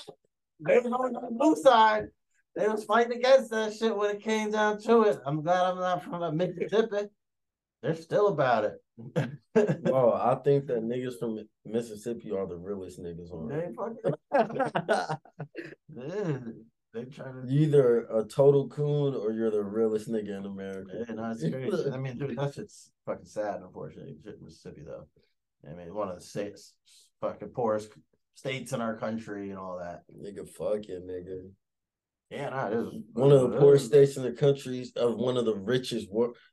They was on the blue side. They was fighting against that shit when it came down to it. I'm glad I'm not from Mississippi. They're still about it. Bro, I think that niggas from Mississippi are the realest niggas on they fucking, they try to. you either a total coon or you're the realest nigga in America. Yeah, no, it's crazy. I mean, dude, that shit's fucking sad. Unfortunately, shit Mississippi though. I mean, one of the states, fucking poorest states in our country and all that. Nigga, fuck it, nigga. Yeah, is One of the poorest states in the countries of one of the richest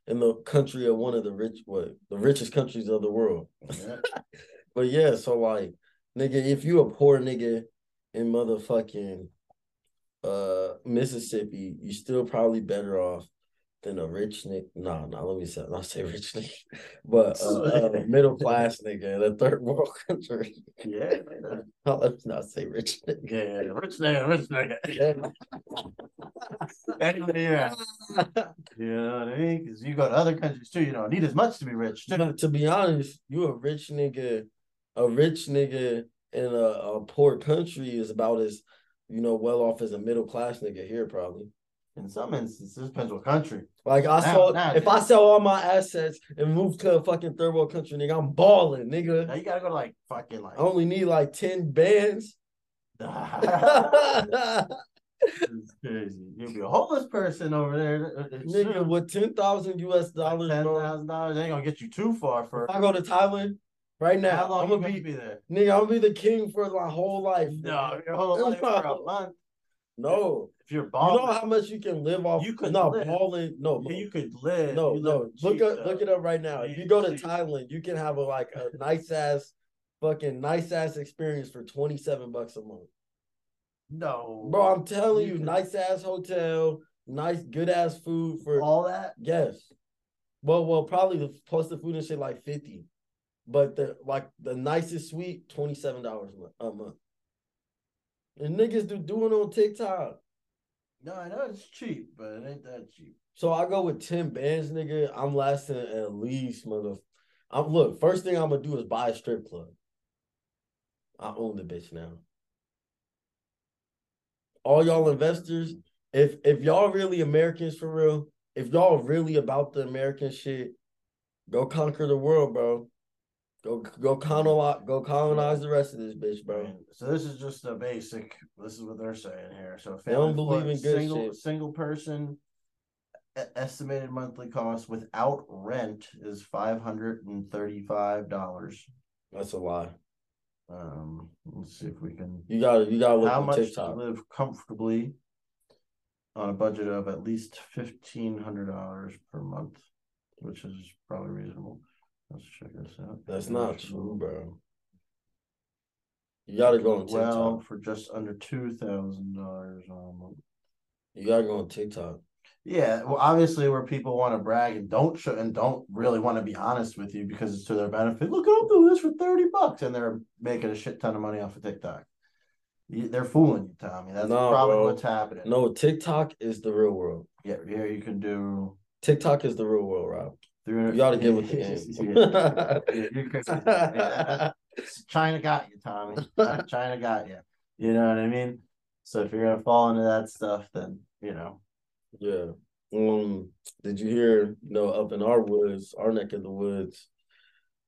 in the country of one of the rich what the richest countries of the world. Yeah. But yeah, so like, nigga, if you a poor nigga in motherfucking uh Mississippi, you still probably better off than a rich nigga. No, no, let me say not say rich nigga, but uh, uh, middle class nigga in a third world country. Yeah, No, let's not say rich nigga. yeah, rich nigga, rich nigga. Anyway, yeah, you know what I mean? Because you go to other countries too, you don't need as much to be rich. too. To be honest, you a rich nigga, a rich nigga in a, a poor country is about as you know well off as a middle class nigga here probably. In some instances, it depends what country. Like I Now- saw, now, if I sell all my assets and move to a fucking third world country, nigga, I'm balling, Now nigga. you gotta go to like fucking I like. only need like ten bands. It's crazy. You'll be a homeless person over there. Uh, uh, nigga, with ten thousand US dollars, ten thousand dollars ain't gonna get you too far for. If I go to Thailand right now, How long I'm gonna gonna be, be there? nigga. I'm gonna be the king for my whole life. No, your whole life for a month. No. If you're You balling, know how much you can live off? You could no live. balling. No, yeah, you could live. no, you no. live Look up, though. look it up right now. If you go to. Thailand, you can have a like a nice ass, fucking nice ass experience for twenty seven bucks a month, No, bro. I'm telling You you, nice ass hotel, nice good ass food for all that. yes. Well, well, probably the plus the food and shit like fifty, but the like the nicest suite twenty seven dollars a month. And niggas do doing on TikTok. No, I know it's cheap, but it ain't that cheap. So I go with 10 bands, nigga. I'm lasting at least, mother. I'm look, first thing I'm gonna do is buy a strip club. I own the bitch now. All y'all investors, if if y'all really Americans for real, if y'all really about the American shit, go conquer the world, bro. Go go colonize go colonize the rest of this bitch, bro. so this is just a basic. This is what they're saying here. So They don't believe in good single shit. single person estimated monthly cost without rent is five hundred and thirty five dollars. That's a lie. Um, let's see if we can. You gotta you gotta How much to live comfortably on a budget of at least fifteen hundred dollars per month, which is probably reasonable. Let's check this out. That's not true, bro. You gotta go on TikTok. Well, for just under two thousand dollars a month. You gotta go on TikTok. Yeah, well, obviously, where people want to brag and don't show and don't really want to be honest with you because it's to their benefit. Look, I'll do this for thirty bucks, and they're making a shit ton of money off of TikTok. They're fooling you, Tommy. That's No, probably bro. what's happening. No, TikTok is the real world. yeah, here you can do. TikTok is the real world, Rob. 300 You ought to get with the game. you're. Yeah. China got you, Tommy. China got you. You know what I mean? So if you're gonna fall into that stuff, then you know. yeah. Um, did you hear, you know, up in our woods, our neck of the woods,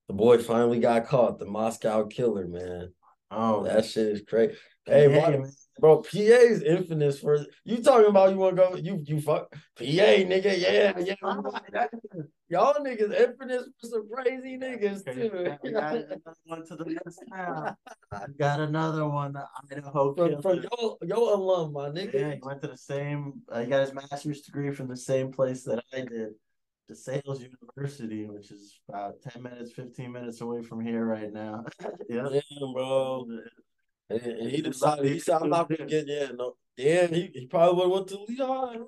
the boy finally got caught, the Moscow killer, man. Oh, That shit is crazy. Hey, yeah, why- bro, PA is infamous for you talking about you want to go you you fuck PA nigga, yeah, yeah. Y'all niggas infamous for some crazy niggas Okay, too. we got another one to the list now. We got another one, the Idaho from from killer. your your alum, my nigga. Yeah, he went to the same. Uh, he got his master's degree from the same place that I did, DeSales University, which is about ten minutes, fifteen minutes away from here right now. yeah, Damn, bro. And, and he decided he said I'm not gonna get yeah, no. Damn, he, he probably would have went to Leon.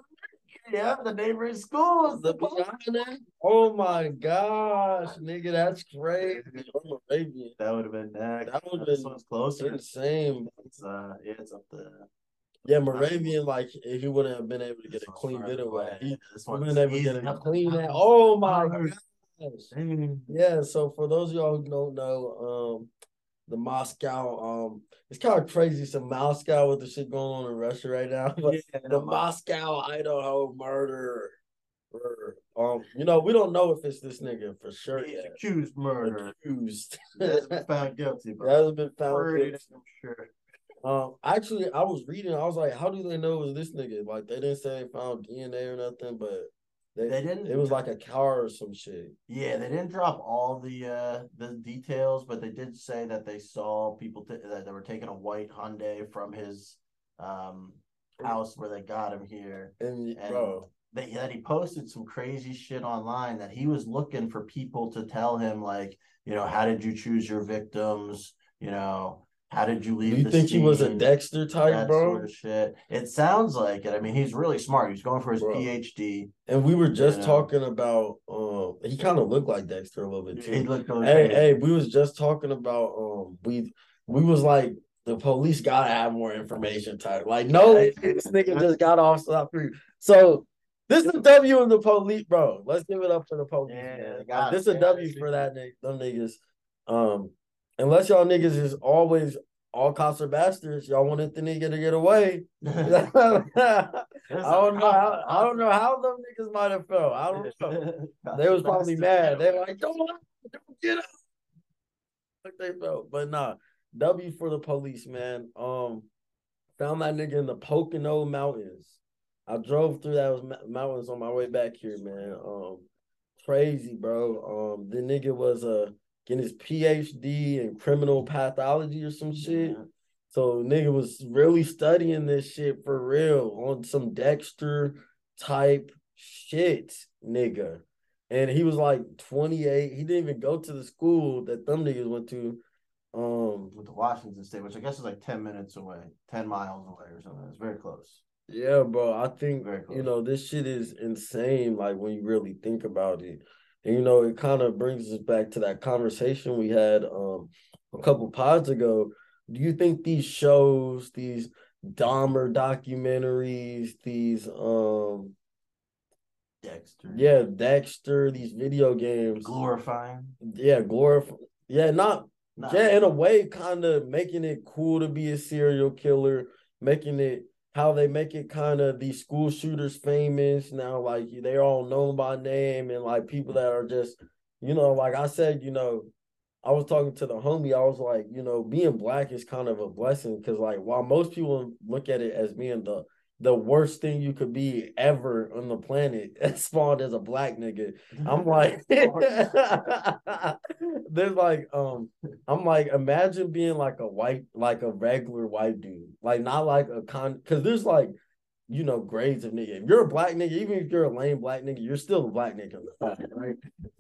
yeah, the neighboring schools. The Oh my gosh, nigga, that's crazy. I'm Arabian. That would have been next. That would've this been closer. Insane. It's uh, yeah, it's up there. Yeah, Moravian, like if he wouldn't have been able to get This a clean further getaway, away. he This would have been able to get a clean that. Oh my gosh. Yeah, so for those of y'all who don't know, um, the Moscow, um, it's kind of crazy. Some Moscow with the shit going on in Russia right now. But Yeah, the Moscow, Idaho murder. Um, you know, we don't know if it's this nigga for sure He's yet. accused murder. Accused. Hasn't been found guilty, That but hasn't been found. guilty. damn sure. Um, actually, I was reading. I was like, "How do they know it was this nigga?" Like, they didn't say they found DNA or nothing, but they, They didn't. It was like a car or some shit. Yeah, they didn't drop all the uh the details, but they did say that they saw people t- that they were taking a white Hyundai from his um house where they got him here. And, And bro, they that he posted some crazy shit online that he was looking for people to tell him like, you know, how did you choose your victims? You know, how did you leave? do leave? you the think he was a? Dexter type, that bro? sort of shit. It sounds like it. I mean, he's really smart. He's going for his Bro. PhD. And we were just You know. talking about. Um, he kind of looked like Dexter a little bit He too. looked really Hey, crazy. hey, we was just talking about. Um, we we was like. The police gotta have more information type. Like, no, this nigga just got off stop free. So this is a W in the police, bro. Let's give it up for the police. Yeah, got Like, this it. a Yeah, W for that nigga, them niggas. Um, unless y'all niggas is always all cops are bastards, y'all wanted the nigga to get away. I don't know how I don't know how them niggas might have felt. I don't know. They was probably mad. They were like, don't, don't get up. Like they felt. But nah, W for the police, man. Um, found that nigga in the Pocono Mountains. I drove through those mountains on my way back here, man. Um, crazy, bro. Um, the nigga was uh getting his PhD in criminal pathology or some shit. So nigga was really studying this shit for real on some Dexter type shit, nigga. And he was like 28. He didn't even go to the school that them niggas went to. Um, with the Washington State, which I guess is like ten minutes away, ten miles away or something. It's very close. yeah, bro. I think Very you know this shit is insane. Like when you really think about it, and you know it kind of brings us back to that conversation we had um a couple pods ago. Do you think these shows, these Dahmer documentaries, these um Dexter. yeah Dexter, these video games, Glorifying. yeah glorify, yeah not No. yeah in a way kind of making it cool to be a serial killer, making it how they make it kind of these school shooters famous now like they're all known by name and like people that are just you know like I said you know I was talking to the homie I was like you know being black is kind of a blessing because like while most people look at it as being the the worst thing you could be ever on the planet spawned as a black nigga I'm like, there's like, um, I'm like, imagine being like a white, like a regular white dude, like not like a con, because there's like, you know, grades of nigga. If you're a black nigga, even if you're a lame black nigga, you're still a black nigga, right?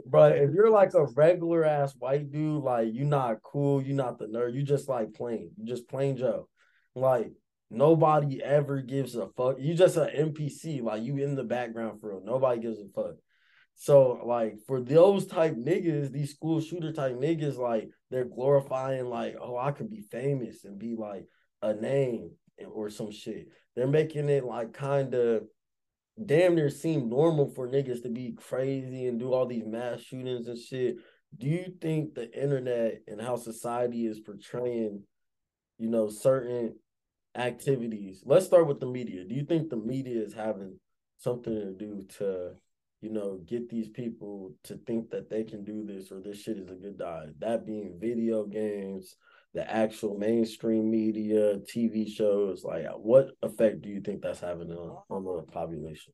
But if you're like a regular ass white dude, like you're not cool, you're not the nerd, you just like plain, you just plain Joe, like. Nobody ever gives a fuck. You just an NPC, like you in the background for real. Nobody gives a fuck. So like for those type niggas, these school shooter type niggas, like they're glorifying like, oh, I could be famous and be like a name or some shit. They're making it like kind of damn near seem normal for niggas to be crazy and do all these mass shootings and shit. Do you think the internet and how society is portraying, you know, certain activities? Let's start with the media. Do you think the media is having something to do to you know, get these people to think that they can do this or this shit is a good die. That being video games, the actual mainstream media, TV shows? Like, what effect do you think that's having on, on the population?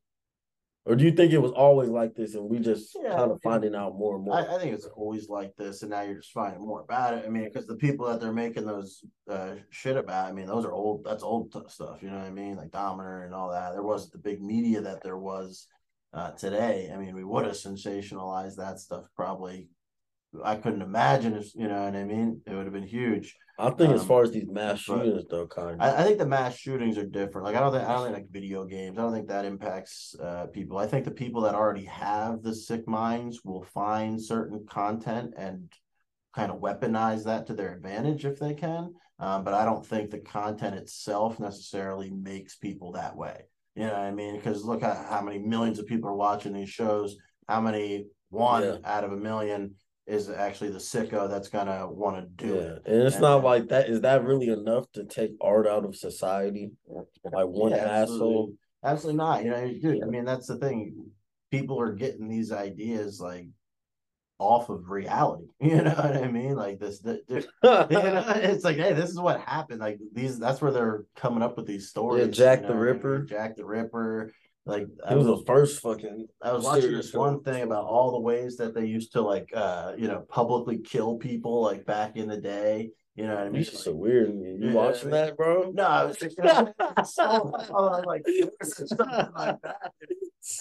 Or do you think it was always like this and we just Yeah, kind of finding out more and more? I, I think it's always like this, and now you're just finding more about it. I mean, because the people that they're making those uh, shit about, I mean, those are old. That's old stuff. You know what I mean? Like Dahmer and all that. There wasn't the big media that there was uh, today. I mean, we would have sensationalized that stuff probably. I couldn't imagine if you know what I mean. It would have been huge. I think as um, far as these mass shootings though, kind I, I think the mass shootings are different. Like I don't think I don't think like video games. I don't think that impacts uh, people. I think the people that already have the sick minds will find certain content and kind of weaponize that to their advantage if they can. Um, but I don't think the content itself necessarily makes people that way. You know what I mean? Because look at how many millions of people are watching these shows. How many one Yeah. out of a million is actually the sicko that's gonna want to do Yeah, it. and it's And- not like that. Is that really enough to take art out of society? Like one Yeah, asshole. absolutely. Absolutely not. You know, dude, I mean, that's the thing. People are getting these ideas like off of reality. You know what I mean? Like this, the, the- you know, it's like, hey, this is what happened. Like these, that's where they're coming up with these stories. Jack you the know mean? Ripper. Jack the Ripper. Like It was the first fucking. I was watching this one thing about all the ways that they used to like, uh, you know, publicly kill people like back in the day. You know what I mean? Is so weird. You Yeah, watching that, bro? No, I was thinking, so, I was like, something like that.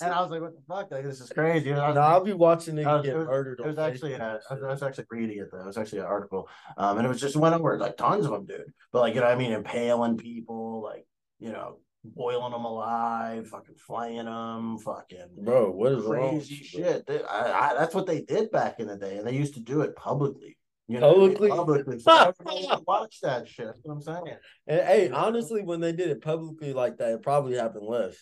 And I was like, what the fuck? Like, this is crazy. And I was, No, I'll be watching I niggas was- get it was- murdered. it was actually, uh, I was. I was actually reading it though. It was actually an article. Um, and it was just went over like tons of them, dude. But like, you know what I mean? Impaling people, like, you know, boiling them alive, fucking flaying them, fucking Bro, what is wrong? crazy you, shit. They- I, I, that's what they did back in the day, and they used to do it publicly. You know, what I mean? Publicly? publicly. So watch that shit. That's what I'm saying. And hey, honestly, when they did it publicly like that, it probably happened less.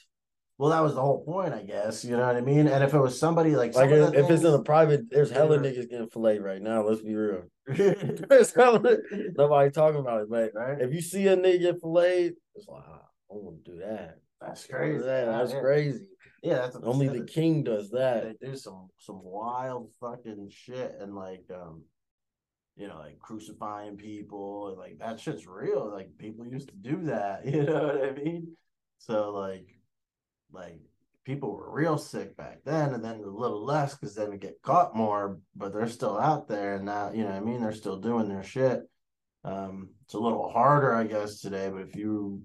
Well, that was the whole point, I guess. You know what I mean? And if it was somebody like, Like if it's in a private, there's hella Yeah. niggas getting filleted right now. Let's be real. There's hella nobody talking about it, but right? if you see a nigga get filleted, it's like ah, I want to do that. That's crazy. Yeah, that's yeah. crazy. Yeah, that's Only the king does that. They do some some wild fucking shit and like um, you know, like crucifying people and like that shit's real. Like people used to do that. You know what I mean? So like, like people were real sick back then, and then a little less because then we get caught more. But they're still out there, and now you know what I mean. They're still doing their shit. Um, it's a little harder, I guess, today. But if you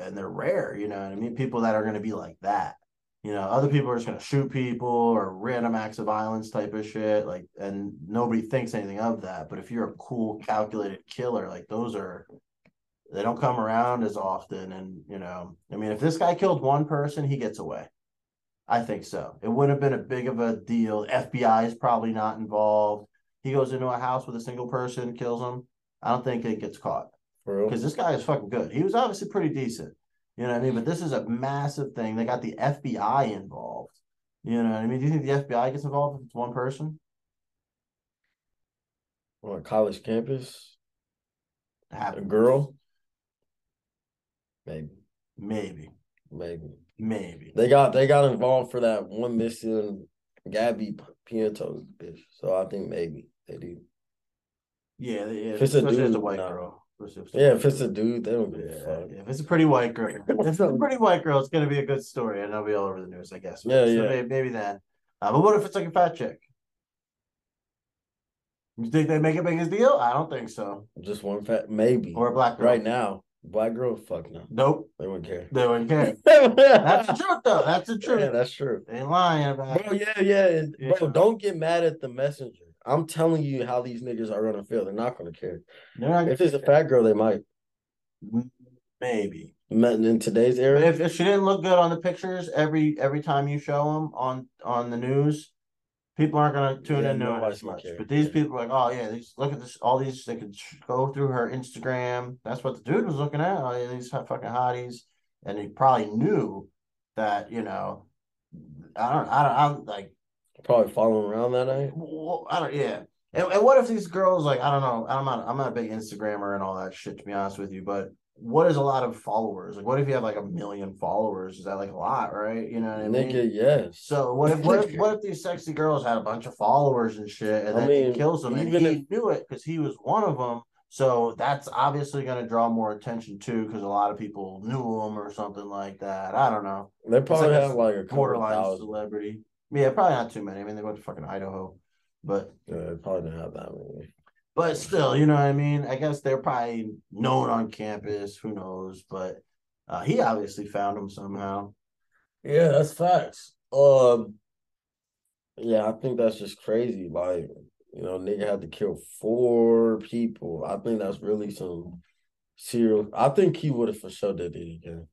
and they're rare, you know what I mean. People that are going to be like that. You know, other people are just going to shoot people or random acts of violence type of shit. Like, and nobody thinks anything of that. But if you're a cool, calculated killer, like those are they don't come around as often. And, you know, I mean, if this guy killed one person, he gets away. I think so. It wouldn't have been a big of a deal. FBI is probably not involved. He goes into a house with a single person, kills him. I don't think it gets caught. Because this guy is fucking good. He was obviously pretty decent. You know what I mean? But this is a massive thing. They got the FBI involved. You know what I mean? Do you think the FBI gets involved if it's one person? On a college campus, a girl, maybe, Maybe. maybe Maybe. they got they got involved for that one missing Gabby Petito's bitch. So I think maybe they do. Yeah, yeah. If it's a if it's a white no. girl. Yeah, if it's a dude, they don't give a Yeah, if it's a pretty white girl, if it's a pretty white girl, it's gonna be a good story, and it'll be all over the news, I guess. Yeah, so yeah. Maybe, maybe then. Uh, but what if it's like a fat chick? You think they make a big deal? I don't think so. Just one fat, maybe. Or a black girl. right now, black girl, fuck no, Nope. they wouldn't care. They wouldn't care. That's the truth, though. That's the truth. Yeah, that's true. They ain't lying about Bro, it. yeah, yeah, Yeah. bro. Don't get mad at the messenger. I'm telling you how these niggas are gonna feel. They're not gonna care. Not If it's a fat girl, they might. maybe. In today's era, if, if she didn't look good on the pictures every every time you show them on on the news, people aren't gonna tune Yeah, in to it as much. care. But these Yeah. people are like, oh yeah, these look at this. All these they could go through her Instagram. That's what the dude was looking at. Oh these fucking hotties, and he probably knew that you know. I don't. I don't. I'm like. Probably following around that night. Well, I don't. Yeah. And, and what if these girls like I don't know I'm not I'm not a big Instagrammer and all that shit to be honest with you but what is a lot of followers like what if you have like a million followers is that like a lot right you know what I mean Nigga, yes. so what if what if, what if these sexy girls had a bunch of followers and shit and I then mean, he kills them and he if- knew it because he was one of them So that's obviously going to draw more attention too, because a lot of people knew him or something like that. I don't know. They probably like have like a Borderline thousand. celebrity. Yeah, probably not too many. I mean, they went to fucking Idaho, but Yeah, probably didn't have that many. but still, you know what I mean. I guess they're probably known on campus. Who knows? But uh, he obviously found him somehow. Yeah, that's facts. Um, yeah, I think that's just crazy. Like, you know, nigga had to kill four people. I think that's really some serial. I think he would have for sure did it again.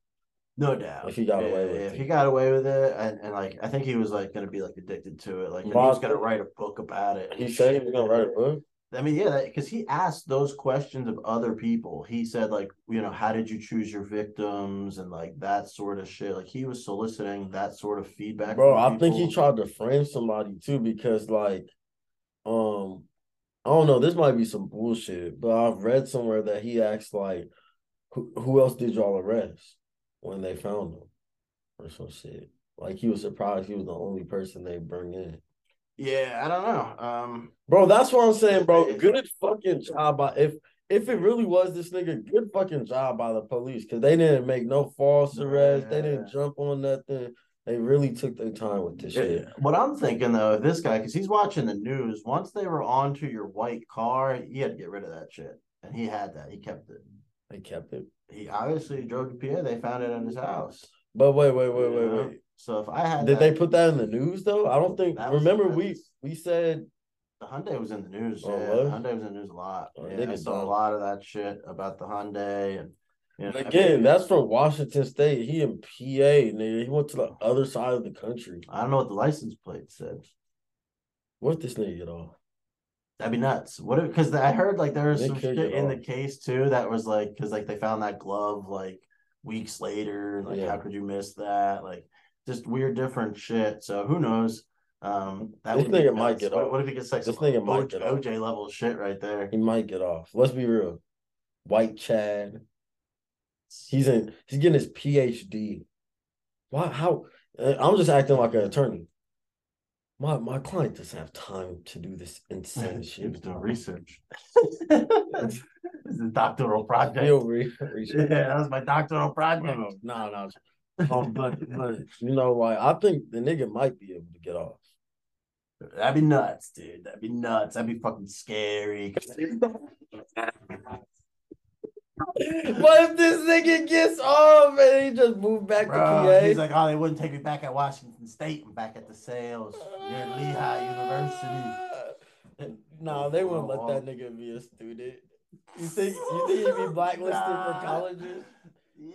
No doubt. If he got away with if it. he got away with it, and, and like I think he was like gonna be like addicted to it. Like he was gonna write a book about it. He said he was gonna write a book. I mean, yeah, because he asked those questions of other people. He said, like, you know, how did you choose your victims and like that sort of shit. Like he was soliciting that sort of feedback. Bro, I think he tried to frame somebody too because like um I don't know, this might be some bullshit, but I've read somewhere that he asked like who, who else did y'all arrest when they found him or some shit. Like he was surprised he was the only person they bring in. Yeah, I don't know. Um, Bro, that's what I'm saying, bro. Good fucking job by if if it really was this nigga, good fucking job by the police because they didn't make no false arrests. They didn't jump on nothing. They really took their time with this shit. Yeah, What I'm thinking though, of this guy, because he's watching the news, once they were onto your white car, he had to get rid of that shit. And he had that. He kept it. They kept it. He obviously drove to PA. They found it in his house. But wait, wait, wait, wait, Yeah. wait. So if I had Did that- they put that in the news though? I don't think. Remember, we we said the Hyundai was in the news? Oh, yeah, the Hyundai was in the news a lot. Oh, yeah, they I saw a lot of that shit about the Hyundai and you know, I again. mean, That's from Washington State. He in PA, nigga. He went to the oh. other side of the country. I don't know what the license plate said. What this nigga get off? That'd be nuts. What if because I heard like there was They some shit in the case too that was like because like they found that glove like weeks later. Like Yeah. how could you miss that? Like just weird different shit. So who knows? Um that This would be nigga might get what, off. what if he gets like This nigga might OJ, get off. OJ level shit right there? He might get off. Let's be real. White Chad. He's in. He's getting his PhD. Why? How? uh, I'm just acting like an attorney. My my client doesn't have time to do this insane He shit. was doing research. it's a doctoral project. Real re- research. Yeah, that was my doctoral project. No, no, no. Um, but but you know, like I think the nigga might be able to get off. That'd be nuts, dude. That'd be nuts. That'd be fucking scary. What if this nigga gets off and he just moved back to Bro, PA? he's like, oh, they wouldn't take me back at Washington State and back at DeSales near Lehigh University. Uh, nah, they wouldn't let that nigga be a student. You think you think he'd be blacklisted for colleges? Yeah,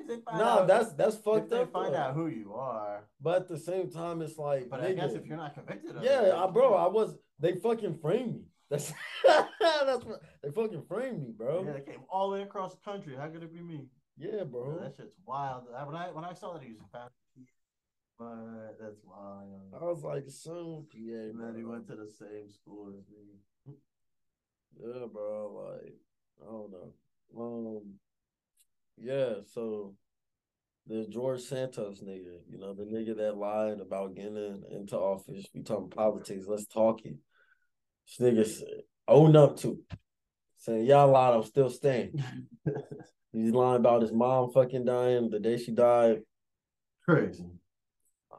if they find No, out, that's that's fucked they up. find out who you are. But at the same time, it's like, But I guess if you're not convicted of yeah, it, I, bro, I was. They fucking framed me. That's that's what they fucking framed me, bro. yeah, they came all the way across the country. How could it be me? Yeah, Bro, bro. that shit's wild. When I when I saw that he was found, but that's wild. I was like, so PA, man. then he went to the same school as me. Yeah, bro. Like, I don't know. Um, yeah. So the George Santos nigga, you know, the nigga that lied about getting into office. We talking politics. Let's talk it. This nigga own up to, saying y'all lied. I'm still staying. He's lying about his mom fucking dying the day she died. Crazy.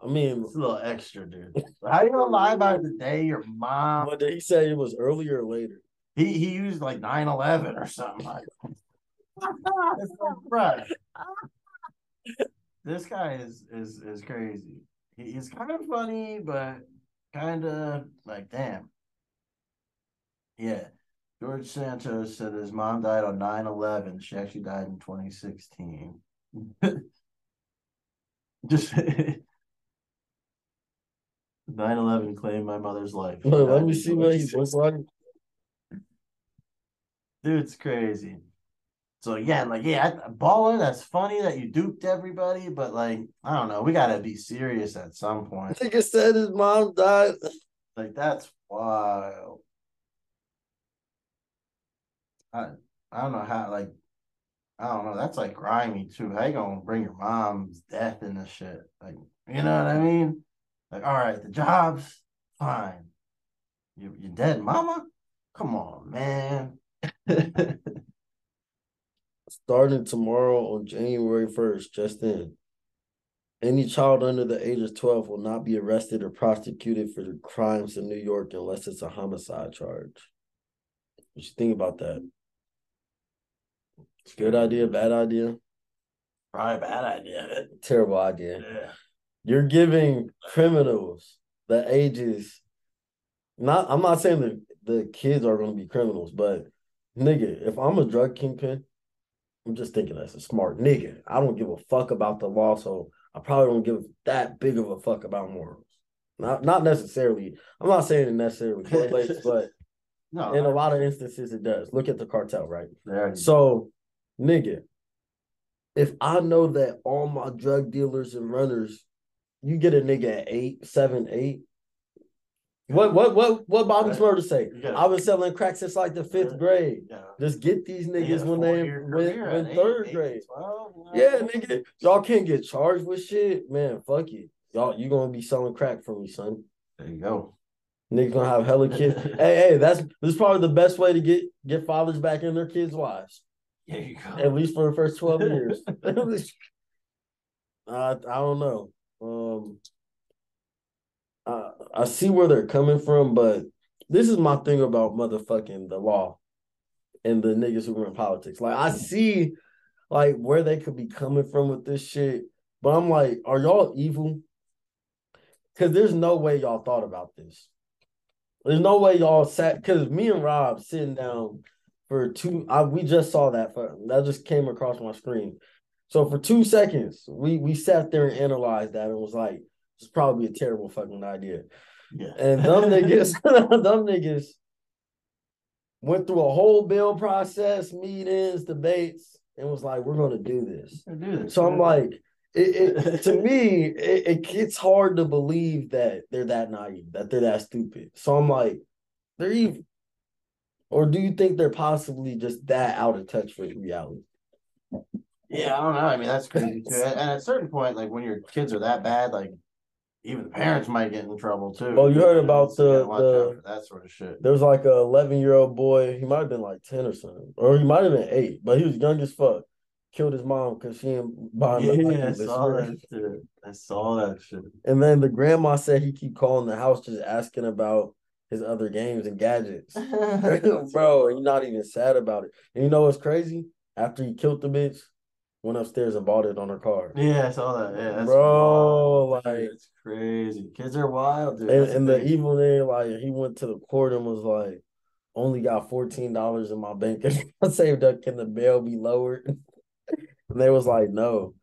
I mean, It's a little extra, dude. How you gonna lie about the day your mom? what did he say? It was earlier or later. He he used like 9-11 or something like. it's like, bruh. This guy is is is crazy. He, he's kind of funny, but kind of like damn. Yeah. George Santos said his mom died on 9-11. She actually died in 2016. Just 9-11 claimed my mother's life. Look, let me see what he 2016. looks like. Dude's crazy. So again, like, yeah, baller. That's funny that you duped everybody, but like, I don't know. We gotta be serious at some point. Think I said his mom died. Like, that's wild. I I don't know how. Like, I don't know. That's like grimy too. How you gonna bring your mom's death in this shit? Like, you know what I mean? Like, all right, the job's fine. You you dead, mama? Come on, man. Starting tomorrow on January 1st, just in. Any child under the age of 12 will not be arrested or prosecuted for crimes in New York unless it's a homicide charge. What you think about that? Good idea, bad idea? Probably a bad idea. Terrible idea. Yeah. You're giving criminals the ages. Not, I'm not saying that the kids are going to be criminals, but nigga, if I'm a drug kingpin, I'm just thinking that's a smart nigga. I don't give a fuck about the law, so I probably don't give that big of a fuck about morals. Not, not necessarily. I'm not saying it necessarily correlates, but No, in a lot of instances it does. Look at the cartel, right? So, nigga, if I know that all my drug dealers and runners, you get a nigga at eight, seven, eight. What what what what Bobby Right. Say? Gotta- I was selling crack since like the fifth grade. yeah. Just get these niggas a when they when, when at eight- third eight, grade. 12. Yeah, nigga, y'all can't get charged with shit, man. Fuck it, y'all. You gonna be selling crack for me, son. There you go. Niggas gonna have hella kids. hey, hey, that's this is probably the best way to get get fathers back in their kids' lives. There you go. at least for the first 12 years. I I don't know. Um I I see where they're coming from, but this is my thing about motherfucking the law and the niggas who run politics. Like I see like where they could be coming from with this shit, but I'm like, are y'all evil? Cause there's no way y'all thought about this. There's no way y'all sat because me and Rob sitting down for two. I, we just saw that. For, that just came across my screen. So for two seconds, we we sat there and analyzed that and was like, "It's probably a terrible fucking idea." Yeah. And them niggas, them niggas went through a whole bill process, meetings, debates, and was like, "We're gonna do this." Do this. So I'm like, it, it to me, it, it gets hard to believe that they're that naive, that they're that stupid. So I'm like, they're evil. Or do you think they're possibly just that out of touch with reality? Yeah, I don't know. I mean, that's crazy too. And at a certain point, like when your kids are that bad, like even the parents might get in trouble too. Oh, you heard about the- the- that sort of shit. There was like a 11 year old boy, he might have been like 10 or something, or he might have been eight, but he was young as fuck. Killed his mom because she didn't buy him Yeah, I saw that shit. I saw that shit. And then the grandma said he keep calling the house just asking about his other games and gadgets. Bro, and you're not even sad about it. And you know what's crazy? After he killed the bitch, went upstairs and bought it on her car. Yeah, I saw that. Yeah, that's Bro, wild. like- it's crazy. Kids are wild, dude. And, and the evil nigga, like he went to the court and was like, only got fourteen dollars in my bank account saved up. Can the bail be lowered? And they was like, no.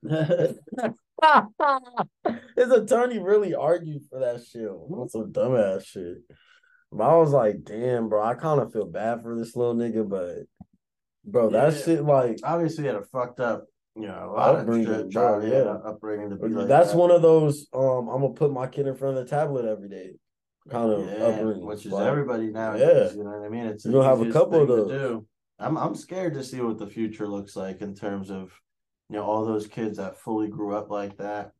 His attorney really argued for that shit. What's some dumbass shit? But I was like, damn, bro, I kind of feel bad for this little nigga, but bro, that Yeah. shit like obviously had a fucked up, you know, a lot Upbringing, of shit, bro, yeah. upbringing to be like that's that. one of those um I'm gonna put my kid in front of the tablet every day. Kind of yeah, upbringing. which is Like, everybody now. Yeah. You know what I mean? It's the have a couple of those. do. I'm I'm scared to see what the future looks like in terms of you know all those kids that fully grew up like that.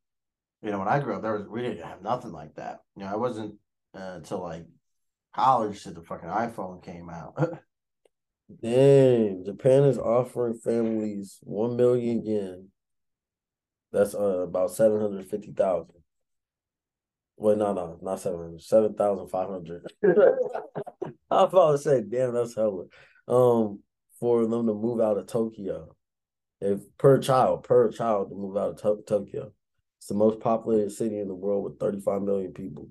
You know, when I grew up, there was we didn't have nothing like that. You know, I wasn't uh, until like college till the fucking iPhone came out. Dang, Japan is offering families one million yen. That's uh, about seven hundred fifty thousand. Wait, no, no, not seven hundred. Seven thousand five hundred. I about to say, damn, that's hella. Um, for them to move out of Tokyo, if per child, per child to move out of to- Tokyo, it's the most populated city in the world with thirty five million people.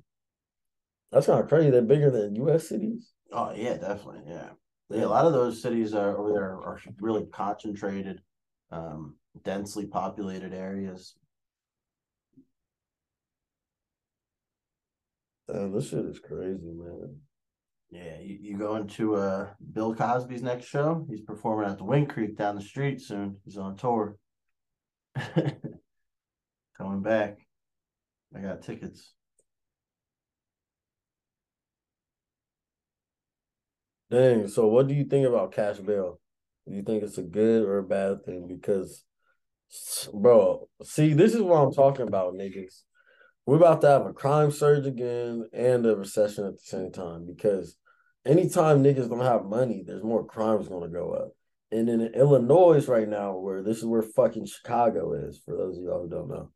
That's kind of crazy. They're bigger than U.S. cities. oh yeah, definitely, yeah. Yeah, a lot of those cities are over there are really concentrated, um, densely populated areas. Damn, this shit is crazy, man. Yeah, you, you going to uh Bill Cosby's next show? He's performing at the Wind Creek down the street soon. He's on tour. Coming back. I got tickets. Dang. So, what do you think about cash bail? Do you think it's a good or a bad thing? Because, bro, see, this is what I'm talking about, niggas. We're about to have a crime surge again and a recession at the same time because anytime niggas don't have money, there's more crimes gonna go up. And in Illinois right now, where this is where fucking Chicago is, for those of y'all who don't know,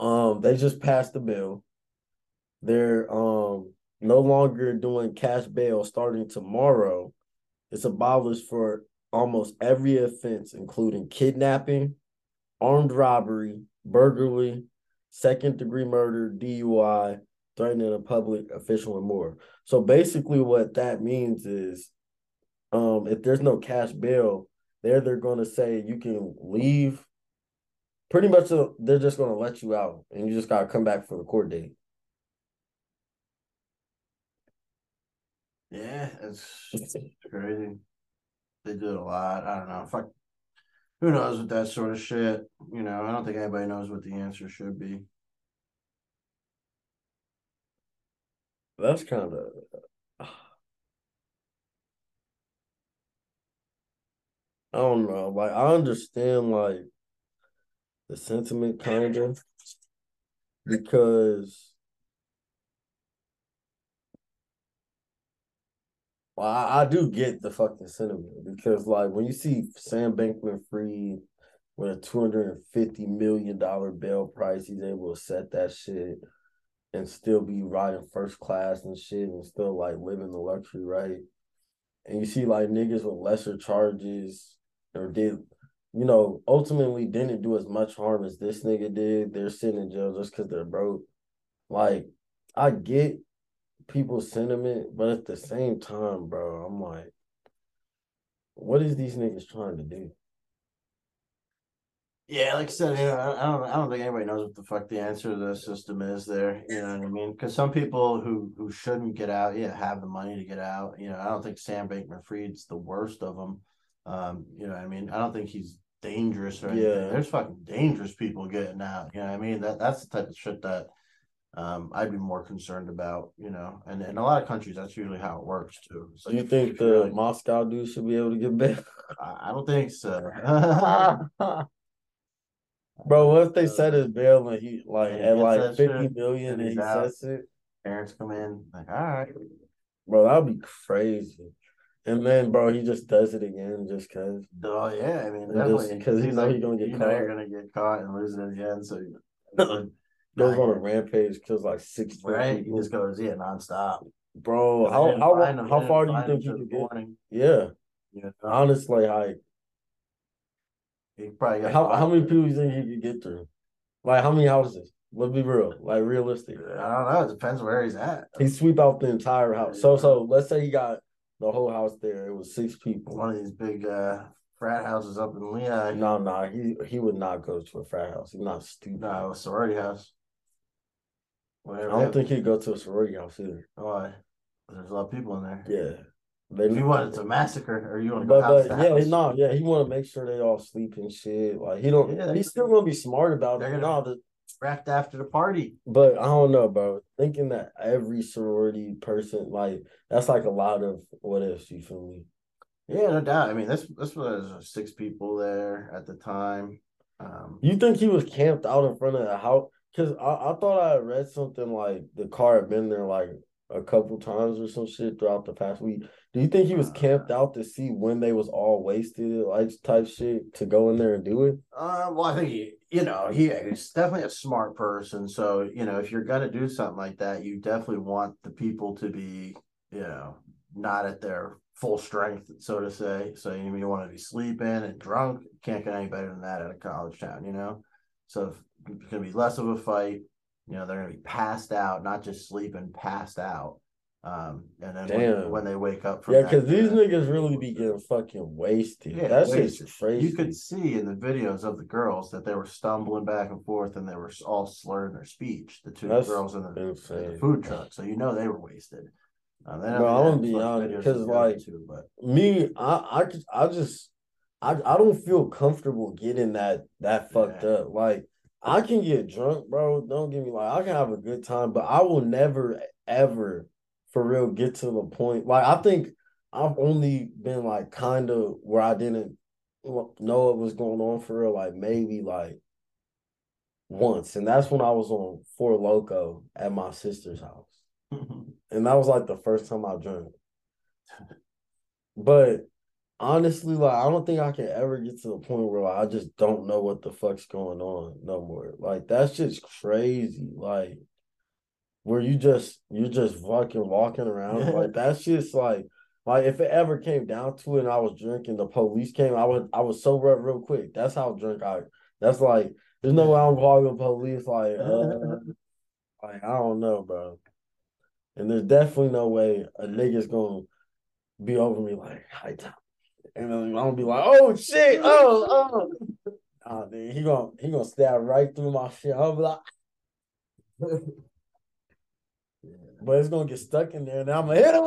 um, they just passed a bill. They're um no longer doing cash bail starting tomorrow. It's abolished for almost every offense, including kidnapping, armed robbery, burglary, second degree murder, DUI, threatening a public official, and more. So basically, what that means is, um, if there's no cash bail, there they're going to say you can leave. Pretty much, uh, they're just going to let you out, and you just got to come back for the court date. Yeah, it's crazy. They do it a lot. I don't know. Fuck. Who knows with that sort of shit? You know, I don't think anybody knows what the answer should be. That's kind of. Uh, I don't know. Like I understand like the sentiment kind of because well, I, I do get the fucking sentiment because like when you see Sam Bankman Fried with a two hundred and fifty million dollar bail price, he's able to set that shit and still be riding first class and shit and still like living the luxury, right? And you see like niggas with lesser charges or did, you know, ultimately didn't do as much harm as this nigga did. They're sitting in jail just because they're broke. Like, I get people's sentiment, but at the same time, bro, I'm like, what is these niggas trying to do? Yeah, like I said, you know, I don't, I don't think anybody knows what the fuck the answer to the system is there. You know what I mean? Because some people who who shouldn't get out, yeah, have the money to get out. You know, I don't think Sam Bankman-Fried's the worst of them. Um, you know, what I mean, I don't think he's dangerous or anything. Yeah. There's fucking dangerous people getting out. You know, what I mean, that that's the type of shit that um I'd be more concerned about. You know, and in a lot of countries, that's usually how it works too. So you think the Moscow dude should be able to get bail? I, I don't think so. Bro, what if they set his bail and he like Yeah, at like gets that fifty shit, million and he out. sets it? Parents come in like, all right. Bro, that'd be crazy. And then, bro, he just does it again just cause. Oh yeah, I mean, And definitely just 'cause he He's know he gonna get you know caught. you're gonna get caught and lose it again. So Goes on a rampage, kills like six right, he people. just goes yeah nonstop. Bro, how how him- how far do you think he him could get? morning. Yeah, You know, honestly, like he probably got how how many people do you think he could get through? Like how many houses? Let's be real, like realistic. I don't know. It depends where he's at. He sweep out the entire house. So so let's say he got the whole house there. It was six people. One of these big uh, frat houses up in Lehigh. No, no, he he would not go to a frat house. He's not stupid. No, sorority house. I don't think he'd go to a sorority house either. Why? There's a lot of people in there. Yeah, they. If you wanted to massacre, or you want to go But house but to yeah, house, no, yeah, he want to make sure they all sleep and shit. Like he don't. Yeah, he's still gonna be smart about they're it. gonna- No, the, wrapped after the party. but I don't know, bro. Thinking that every sorority person, like that's like a lot of what ifs. You feel me? Yeah, no doubt. I mean, this this was six people there at the time. Um, You think he was camped out in front of the house? Because I, I thought I had read something like the car had been there like a couple times or some shit throughout the past week. Do you think he was camped out to see when they was all wasted, like type shit, to go in there and do it? Uh, well, I think he, you know, he, he's definitely a smart person. So, you know, if you're gonna do something like that, you definitely want the people to be, you know, not at their full strength, so to say. So you, you want to be sleeping and drunk. Can't get any better than that at a college town, you know. So it's gonna be less of a fight. You know, they're gonna be passed out, not just sleeping, passed out. Um, and then when, when they wake up from Yeah, because these uh, niggas really be getting fucking wasted. Yeah, That's wasted. just crazy. You could see in the videos of the girls that they were stumbling back and forth and they were all slurring their speech. The two That's girls in the, in the food truck, so you know they were wasted. Um, they don't I'm gonna be honest, because of 'cause, the other like, but me, I, I, I just, I, I don't feel comfortable getting that that fucked Yeah. up. Like, I can get drunk, bro. Don't get me like, I can have a good time, but I will never, ever, for real, get to the point. Like, I think I've only been like kind of where I didn't know what was going on for real. Like maybe like once, and that's when I was on Four Loco at my sister's house. And that was like the first time I drank. But honestly, like I don't think I can ever get to the point where like, I just don't know what the fuck's going on no more. Like that's just crazy. Like where you just you're just fucking walking around. Like that's just like like if it ever came down to it and I was drinking, the police came, I would I was sober up real quick. That's how drunk I that's like there's no way I'm calling the police like uh, like I don't know, bro. And there's definitely no way a nigga's gonna be over me like high Tom. And then I'm gonna be like, oh shit, oh, oh. Nah, dude, he gonna he gonna stab right through my shit. Be like, but it's gonna get stuck in there, and I'm gonna hit him.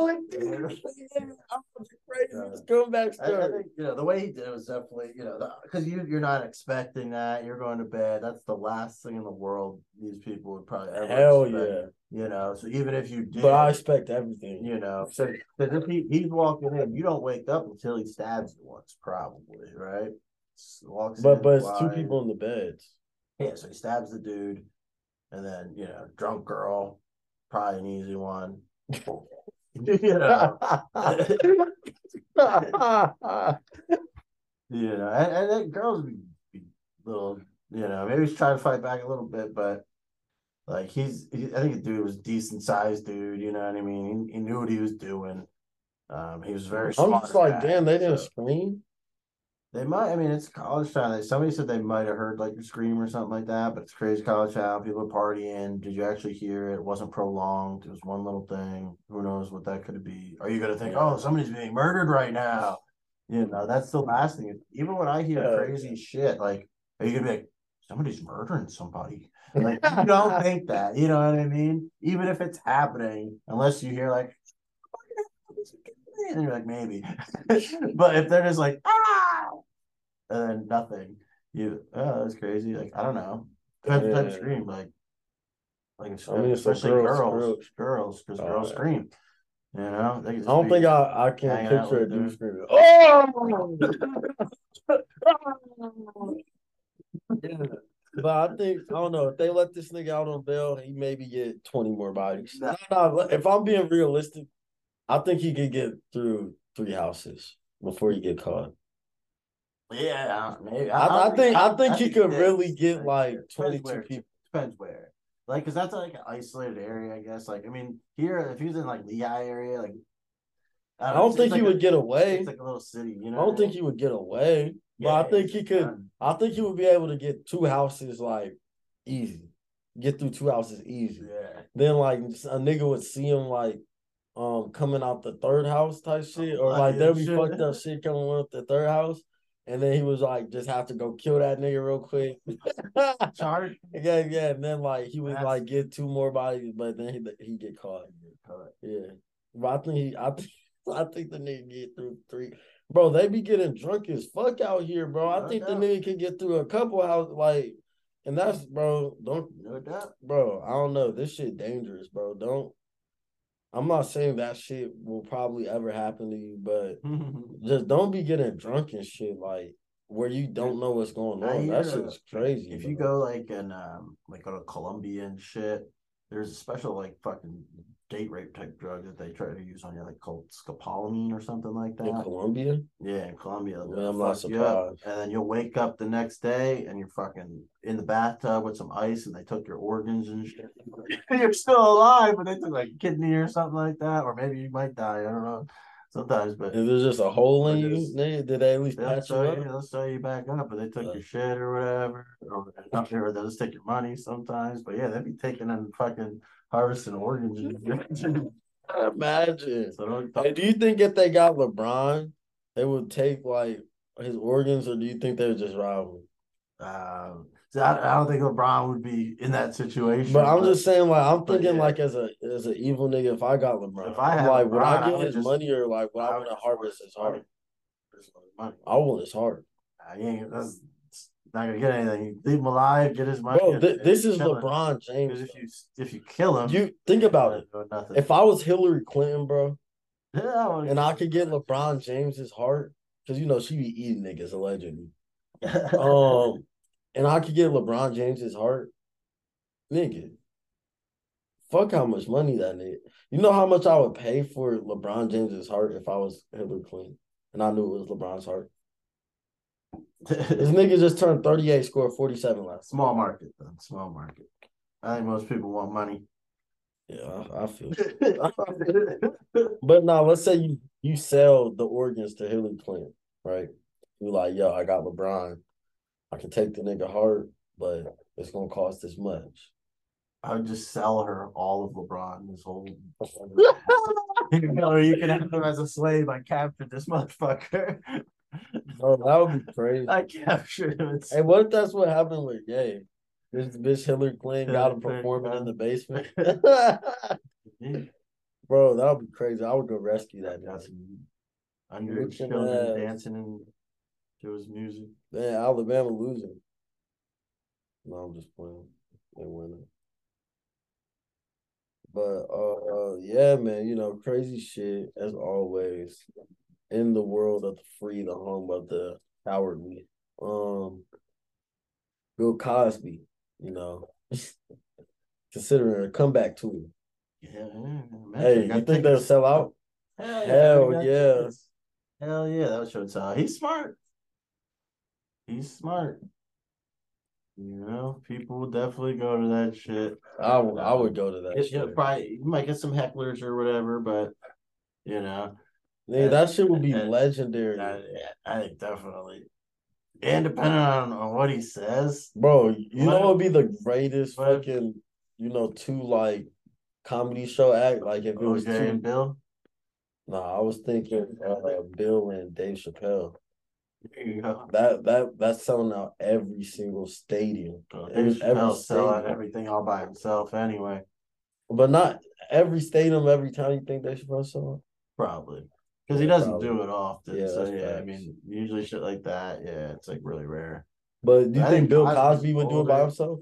I'm crazy. It's coming back I, I story. think you know the way he did it was definitely you know because you you're not expecting that you're going to bed. That's the last thing in the world these people would probably ever Hell expect, yeah. You know, so even if you did, But I expect everything. you know, so 'cause if he, he's walking in, you don't wake up until he stabs you once, probably, right? Walks But in, but it's two people in the beds. Yeah, so he stabs the dude, and then you know, drunk girl, probably an easy one. you know, you know, and, and then girls be, be little, you know, maybe he's trying to fight back a little bit, but like he's, he, I think the dude was decent sized dude. You know what I mean? He, he knew what he was doing. Um, he was very. I'm just like, guy, damn, they didn't scream. They might. I mean, it's college town. Somebody said they might have heard like a scream or something like that. But it's crazy college town. People are partying. Did you actually hear it? It wasn't prolonged. It was one little thing. Who knows what that could be? Are you gonna think, oh, somebody's being murdered right now? You know, that's the last thing. Even when I hear Yeah. crazy shit, like, are you gonna be like, somebody's murdering somebody? Like, you don't think that. You know what I mean? Even if it's happening, unless you hear like. And you're like, maybe. but if they're just like, ah, and then nothing. You oh that's crazy. Like I don't know. Depends what type of scream. Like like I mean, especially girls- girls, girls- girls, because Oh, girls yeah. scream. You know, they I don't think I, I can picture a dude screaming. Oh! Yeah. But I think I don't know if they let this nigga out on bail, he maybe get twenty more bodies. Nah. No, no, if I'm being realistic, I think he could get through three houses before he get caught. Yeah, maybe. I, I think I think he could really get like twenty two people. Depends where. Like, cause that's like an isolated area, I guess. Like, I mean, here if he was in like Lehigh area, like I know, don't think it's he like would get away. It's like a little city, you know. I don't think he would get away, but I think he could. done. I think he would be able to get two houses like easy, get through two houses easy. Yeah. Then like a nigga would see him like um coming out the third house type shit, or like there'll be shit. fucked up shit coming with the third house, and then he was like just have to go kill that nigga real quick. Charge. yeah, yeah, and then like he would That's- like get two more bodies, but then he he get caught. Yeah, but I think he, I think I think the nigga get through three. Bro, they be getting drunk as fuck out here, bro. I No think the nigga can get through a couple houses, like, and that's bro. Don't No doubt. bro, I don't know. This shit dangerous, bro. Don't. I'm not saying that shit will probably ever happen to you, but just don't be getting drunk and shit like where you don't know what's going on. That shit's crazy. if you go like in um like go to Colombia and shit, there's a special like fucking date rape type drug that they try to use on you, like called scopolamine or something like that. in. Colombia, Yeah, in Colombia. Yeah, I'm not surprised. And then you'll wake up the next day and you're fucking in the bathtub with some ice and they took your organs and shit. you're still alive, but they took like kidney or something like that, or maybe you might die. I don't know. Sometimes, but is there just a hole in you? Did they at least They'll patch you up? they'll sew you back up, but they took Uh. your shit or whatever, or not sure they'll just take your money sometimes. But yeah, they'd be taking and fucking harvesting organs. Imagine. so don't Hey, do you think if they got LeBron, they would take like his organs, or do you think they would just rob him? um, so I, I don't think LeBron would be in that situation. But I'm just saying, like, I'm thinking, yeah. like, as a as an evil nigga, if I got LeBron, If I had like, would LeBron, I I get would his just- money or like would I, I want to harvest his heart? Just want his money. I want his heart, he ain't, that's not gonna get anything. Leave him alive, get his money. bro. Th- this is kill him. LeBron James. If you if you kill him, you think about it. If I was Hillary Clinton, bro, yeah, well, and I could get LeBron James's heart, because you know she be eating niggas allegedly. Um, and I could get LeBron James's heart, nigga. fuck how much money that nigga. You know how much I would pay for LeBron James's heart if I was Hillary Clinton and I knew it was LeBron's heart. This nigga just turned 38, scored 47 last. Small market, though. Small market. I think most people want money. Yeah, I, I feel. But now, let's say you you sell the organs to Hillary Clinton, right? You like, yo, I got LeBron. I can take the nigga heart, but it's gonna cost this much. I would just sell her all of LeBron. This whole. you know, you can have him as a slave. I captured this motherfucker. Bro, that would be crazy. I captured him. It's- Hey, what if that's what happened with Gay? This bitch Hillary Clinton got him performing in the basement. Bro, that would be crazy. I would go rescue that some underage children dancing and to his music. Man, Alabama losing. No, I'm just playing. They winning. But uh, uh yeah, man, you know, crazy shit as always in the world of the free, the home of the cowardly. Um Bill Cosby, you know, considering a comeback to him. Yeah. Hey, I think they'll sell out? Hell Hell yeah. tickets. Hell yeah, that should tell. He's smart. He's smart. You know, people will definitely go to that shit. I would I would go to that It, probably you might get some hecklers or whatever, but you know, Nigga, that shit would be Uh, legendary. I, definitely. And depending on, on what he says, Bro, you know What would be the greatest what fucking, you know, two like comedy show act? Like if it was OJ and two. Bill. Nah, I was thinking uh, Bill and Dave Chappelle. There you go. That that that's selling out every single stadium. Every- Dave every Chappelle sell out stadium. everything all by himself anyway. But not every stadium every time you think Dave Chappelle sell out. Probably. Because he doesn't probably. do it often. Yeah, so yeah, I mean, usually shit like that, yeah, it's like really rare. But do you I think think Bill Cosby would do it by himself?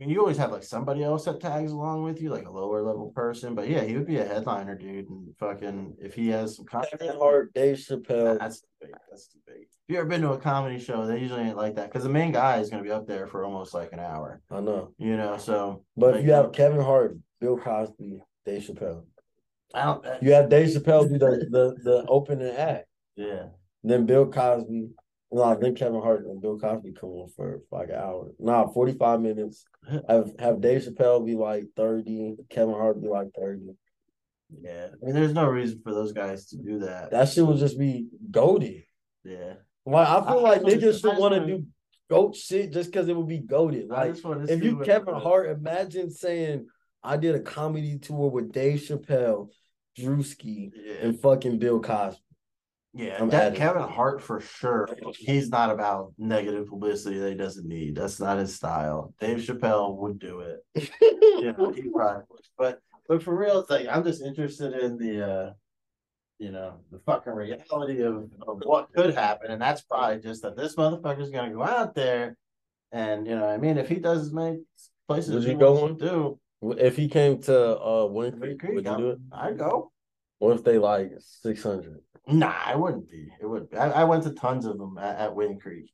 I mean, you always have like somebody else that tags along with you, like a lower level person. But yeah, he would be a headliner, dude. And fucking, if he has some Kevin content, Hart, Dave Chappelle. that's debate. That's debate. If you ever been to a comedy show, they usually ain't like that because the main guy is going to be up there for almost like an hour, I know. you know. So, But like, if you have Kevin Hart, Bill Cosby, Dave Chappelle. I don't, uh, You have Dave Chappelle do the the, the opening act. yeah, Then Bill Cosby, no, then Kevin Hart and Bill Cosby come on for like an hour. Nah, 45 minutes. Have have Dave Chappelle be like 30, Kevin Hart be like 30. yeah. I mean, there's no reason for those guys to do that. That shit would just be goaded. yeah, Like I feel I- I like niggas I should just want to do goat shit just because it would be goaded. I Like just want to if you Kevin Hart, imagine saying I did a comedy tour with Dave Chappelle, Drewski, yeah, and fucking Bill Cosby. yeah. I'm that. Kevin Hart for sure. He's not about negative publicity that he doesn't need. That's not his style. Dave Chappelle would do it. know, he probably would. But but for real, it's like I'm just interested in the uh you know, the fucking reality of, of what could happen. And that's probably just that this motherfucker's gonna go out there and you know, I mean, if he does as many places Would he you go to do, If he came to uh Wind Creek, would you do it? I'd go. What if they like six hundred? Nah, I wouldn't be. It would. I, I went to tons of them at, at Wind Creek.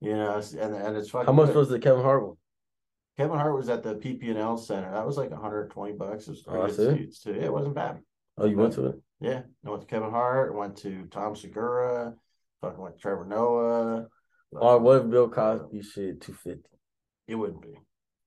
You know, and and it's fucking. How much good. was the Kevin Hart one? Kevin Hart was at the PP&L Center. That was like 120 bucks. It was Oh, pretty that's good it? seats too. Yeah, it wasn't bad. Oh, you went to it? Yeah, I went to Kevin Hart. Went to Tom Segura. Fucking went to Trevor Noah. All right, what if Bill Cosby shit two fifty? It wouldn't be.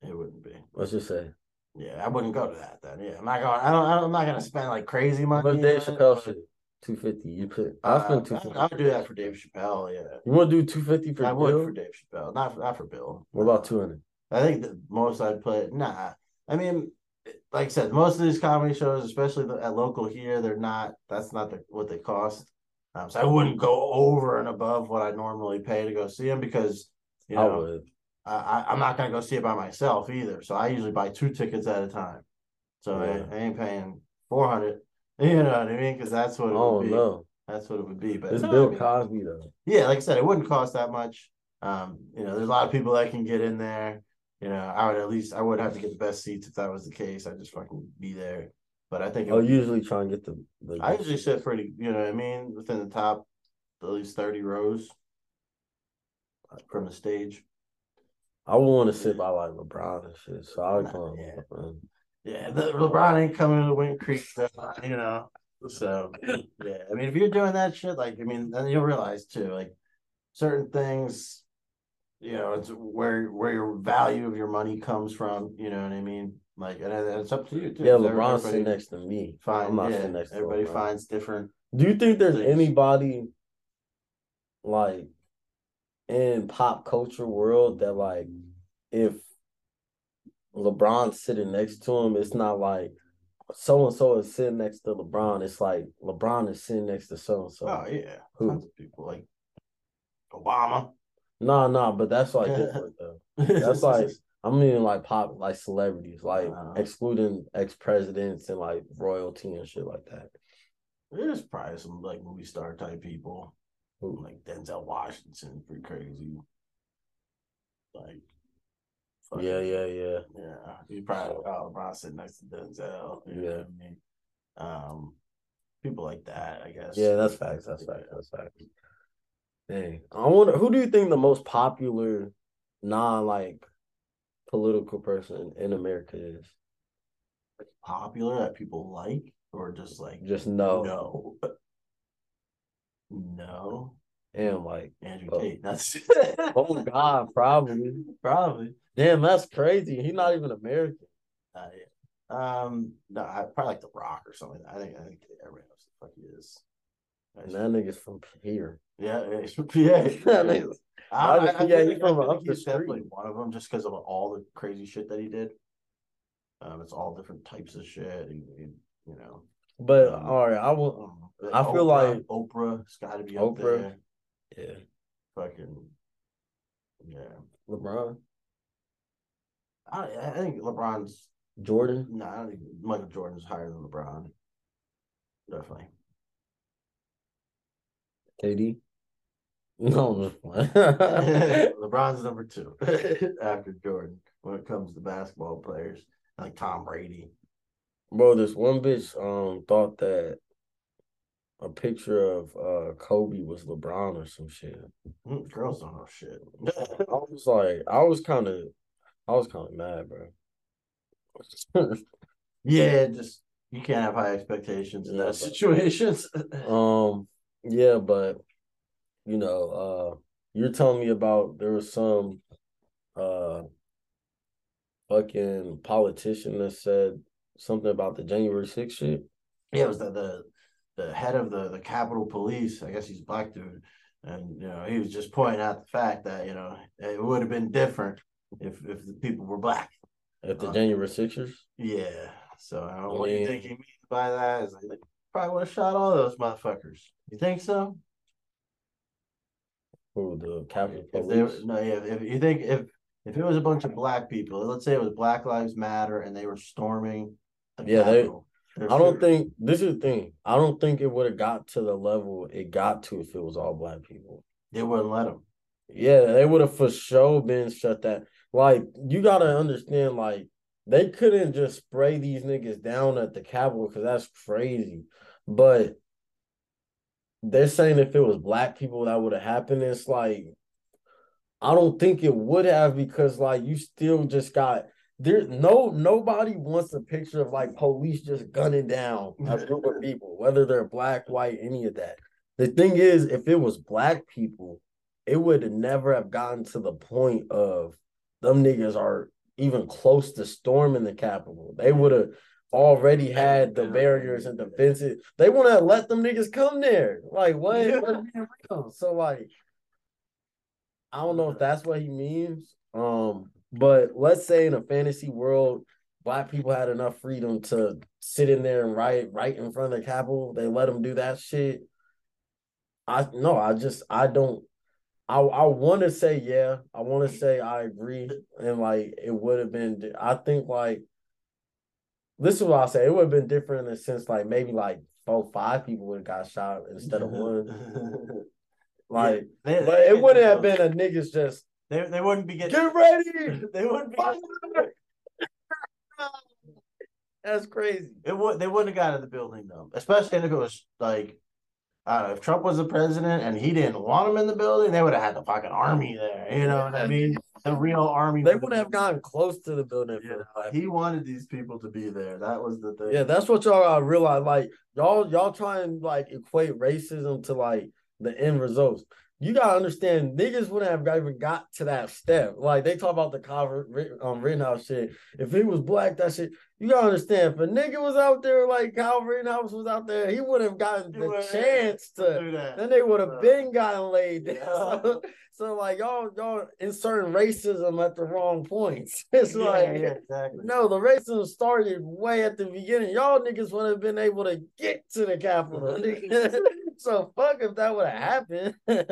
It wouldn't be. Let's just say. Yeah, I wouldn't go to that then. Yeah, I'm not going. I don't. I don't I'm not gonna spend like crazy money. But Dave Chappelle shit two fifty? You put uh, I'll spend two fifty. I-. Would do that for Dave Chappelle. Yeah, You want to do two fifty for I would for Dave Chappelle. Not not for Bill. What about two hundred? I think the most I'd put, nah. I mean, like I said, most of these comedy shows, especially the, at local here, they're not. That's not the, what they cost. Um, so I wouldn't go over and above what I normally pay to go see them because you I know would. I, I, I'm not gonna go see it by myself either. So I usually buy two tickets at a time. So Yeah. I, I ain't paying four hundred. You know what I mean? Because that's what it Oh would be. no, That's what it would be. But it's no, I Bill mean- Cosby though. yeah, like I said, it wouldn't cost that much. Um, you know, there's a lot of people that can get in there. You know, I would at least I would have to get the best seats if that was the case. I'd just fucking be there. But I think I'll would- usually try and get the. the I usually sit pretty, you know what I mean, within the top at least 30 rows from the stage. I would want to sit by like LeBron and shit. So I would Nah, come. yeah. Yeah, the, LeBron ain't coming to Wind Creek, though, you know. So yeah, I mean, if you're doing that shit, like, I mean, then you'll realize too, like, certain things, you know, it's where where your value of your money comes from. You know what I mean? Like, and, it's up to you too. Yeah, LeBron's sitting next to me. Find, I'm not yeah, sitting next to everybody LeBron. finds different. Do you think there's things. anybody like in pop culture world that like if LeBron's sitting next to him, it's not like so and so is sitting next to LeBron. It's like LeBron is sitting next to so and so. Oh yeah, Who? tons of people like Obama. No, no, but that's like different though. That's like I'm mean like pop like celebrities, like Uh-huh. excluding ex presidents and like royalty and shit like that. There's probably some like movie star type people, Who? like Denzel Washington, pretty crazy. Like, Yeah, yeah, yeah. yeah. You probably oh, LeBron sitting next to Denzel. You know Yeah. what I mean, um, people like that, I guess. Yeah, that's facts. That's facts. That's facts. Dang. I wonder who do you think the most popular non like political person in America is? popular that people like, or just like Just no. no, no. And like, Andrew Oh. Tate. That's oh God, probably. probably. Damn, that's crazy. He's not even American. Yeah. Um, no, I probably like The Rock or something. I think I think everybody knows the fuck he is. And that nigga's from here. Yeah, yeah, he's from PA. That I, I, I yeah, he's from up the he's definitely one of them, just because of all the crazy shit that he did. Um, it's all different types of shit. and- and, you know, But Um, all right, I will. Um, I feel like- Oprah's got to be up Oprah. there. Yeah, Fucking yeah. LeBron, I, I think LeBron's Jordan. no. I don't think Michael Jordan's higher than LeBron. Definitely. KD. No. LeBron's number two after Jordan when it comes to basketball players like Tom Brady. Bro, this one bitch um thought that a picture of uh Kobe was LeBron or some shit. Mm, Girls don't know shit. I was like, I was kind of, I was kind of mad, bro. yeah, just you can't have high expectations in Yeah, those situations. um, yeah, but you know, uh, you're telling me about there was some uh fucking politician that said something about the January 6th shit. yeah, it was the, the the head of the the Capitol Police. I guess he's a black dude, and you know he was just pointing out the fact that you know it would have been different if if the people were black. At the Uh, January Sixers. Yeah. So I don't know what you think he means by that. Is like probably would have shot all those motherfuckers. You think so? Who the Capitol If Police? no, yeah. If you think if if it was a bunch of black people, let's say it was Black Lives Matter, and they were storming. The Yeah, Capitol, I don't think this is the thing. I don't think it would have got to the level it got to if it was all black people. they wouldn't let them. Yeah, they would have for sure been shut that. Like, you gotta understand, like, they couldn't just spray these niggas down at the Capitol because that's crazy. But they're saying if it was black people that would have happened, it's like I don't think it would have because like you still just got there no nobody wants a picture of like police just gunning down a group of people, whether they're black, white, any of that. The thing is, if it was black people, it would never have gotten to the point of them niggas are even close to storming the Capitol. They would have already had the barriers and defenses. They want to let them niggas come there. Like what? Yeah. Let's be real. So like, I don't know if that's what he means. Um, but let's say in a fantasy world, black people had enough freedom to sit in there and write right in front of the Capitol. They let them do that shit. I no, I just I don't. I I want to say yeah. I want to say I agree, and like it would have been. I think like this is what I say. It would have been different in the sense like maybe like four five people would have got shot instead of one. Like, They- but it wouldn't have been a niggas just They they wouldn't be getting. get ready. They wouldn't be. That's crazy. It would. They wouldn't have got in the building though, especially if it was like. I don't know, if Trump was the president and he didn't want him in the building, they would have had the fucking army there. You know what I mean? the real army. They wouldn't have gotten close to the building. Yeah, he wanted these people to be there. That was the thing. Yeah, that's what y'all gotta realize. Like y'all, y'all try and like equate racism to like the end results. You gotta understand, niggas wouldn't have even got to that step. Like they talk about the Calvin um, Rittenhouse shit. If he was black, that shit. You gotta understand. If a nigga was out there like Calvin Rittenhouse was out there, he would have gotten He the chance to. do that. Then they would have been gotten laid. down. yeah. So, like y'all, y'all inserting racism at the wrong points. It's yeah, like yeah, exactly. no, the racism started way at the beginning. Y'all niggas would have been able to get to the Capitol. so fuck if that would have happened. Yeah,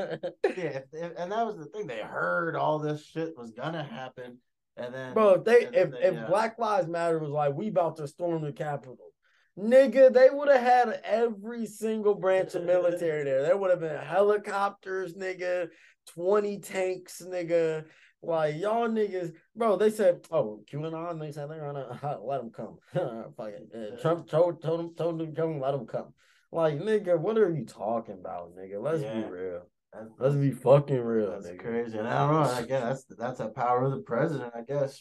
if, if, and that was the thing. They heard all this shit was gonna happen, and then Bro, if they if, then if they, uh, Black Lives Matter was like, we about to storm the Capitol, nigga, they would have had every single branch of military there. There would have been helicopters, nigga, 20 tanks, nigga. Like y'all niggas, bro. They said, "Oh, QAnon." They said they're gonna let them come. Fuck it. Uh, Trump told told them told them to come. Let them come. Like nigga, what are you talking about, nigga? Let's Yeah. be real. that's, Let's be fucking real, that's nigga. crazy. And I don't know. I guess that's that's a power of the president, I guess.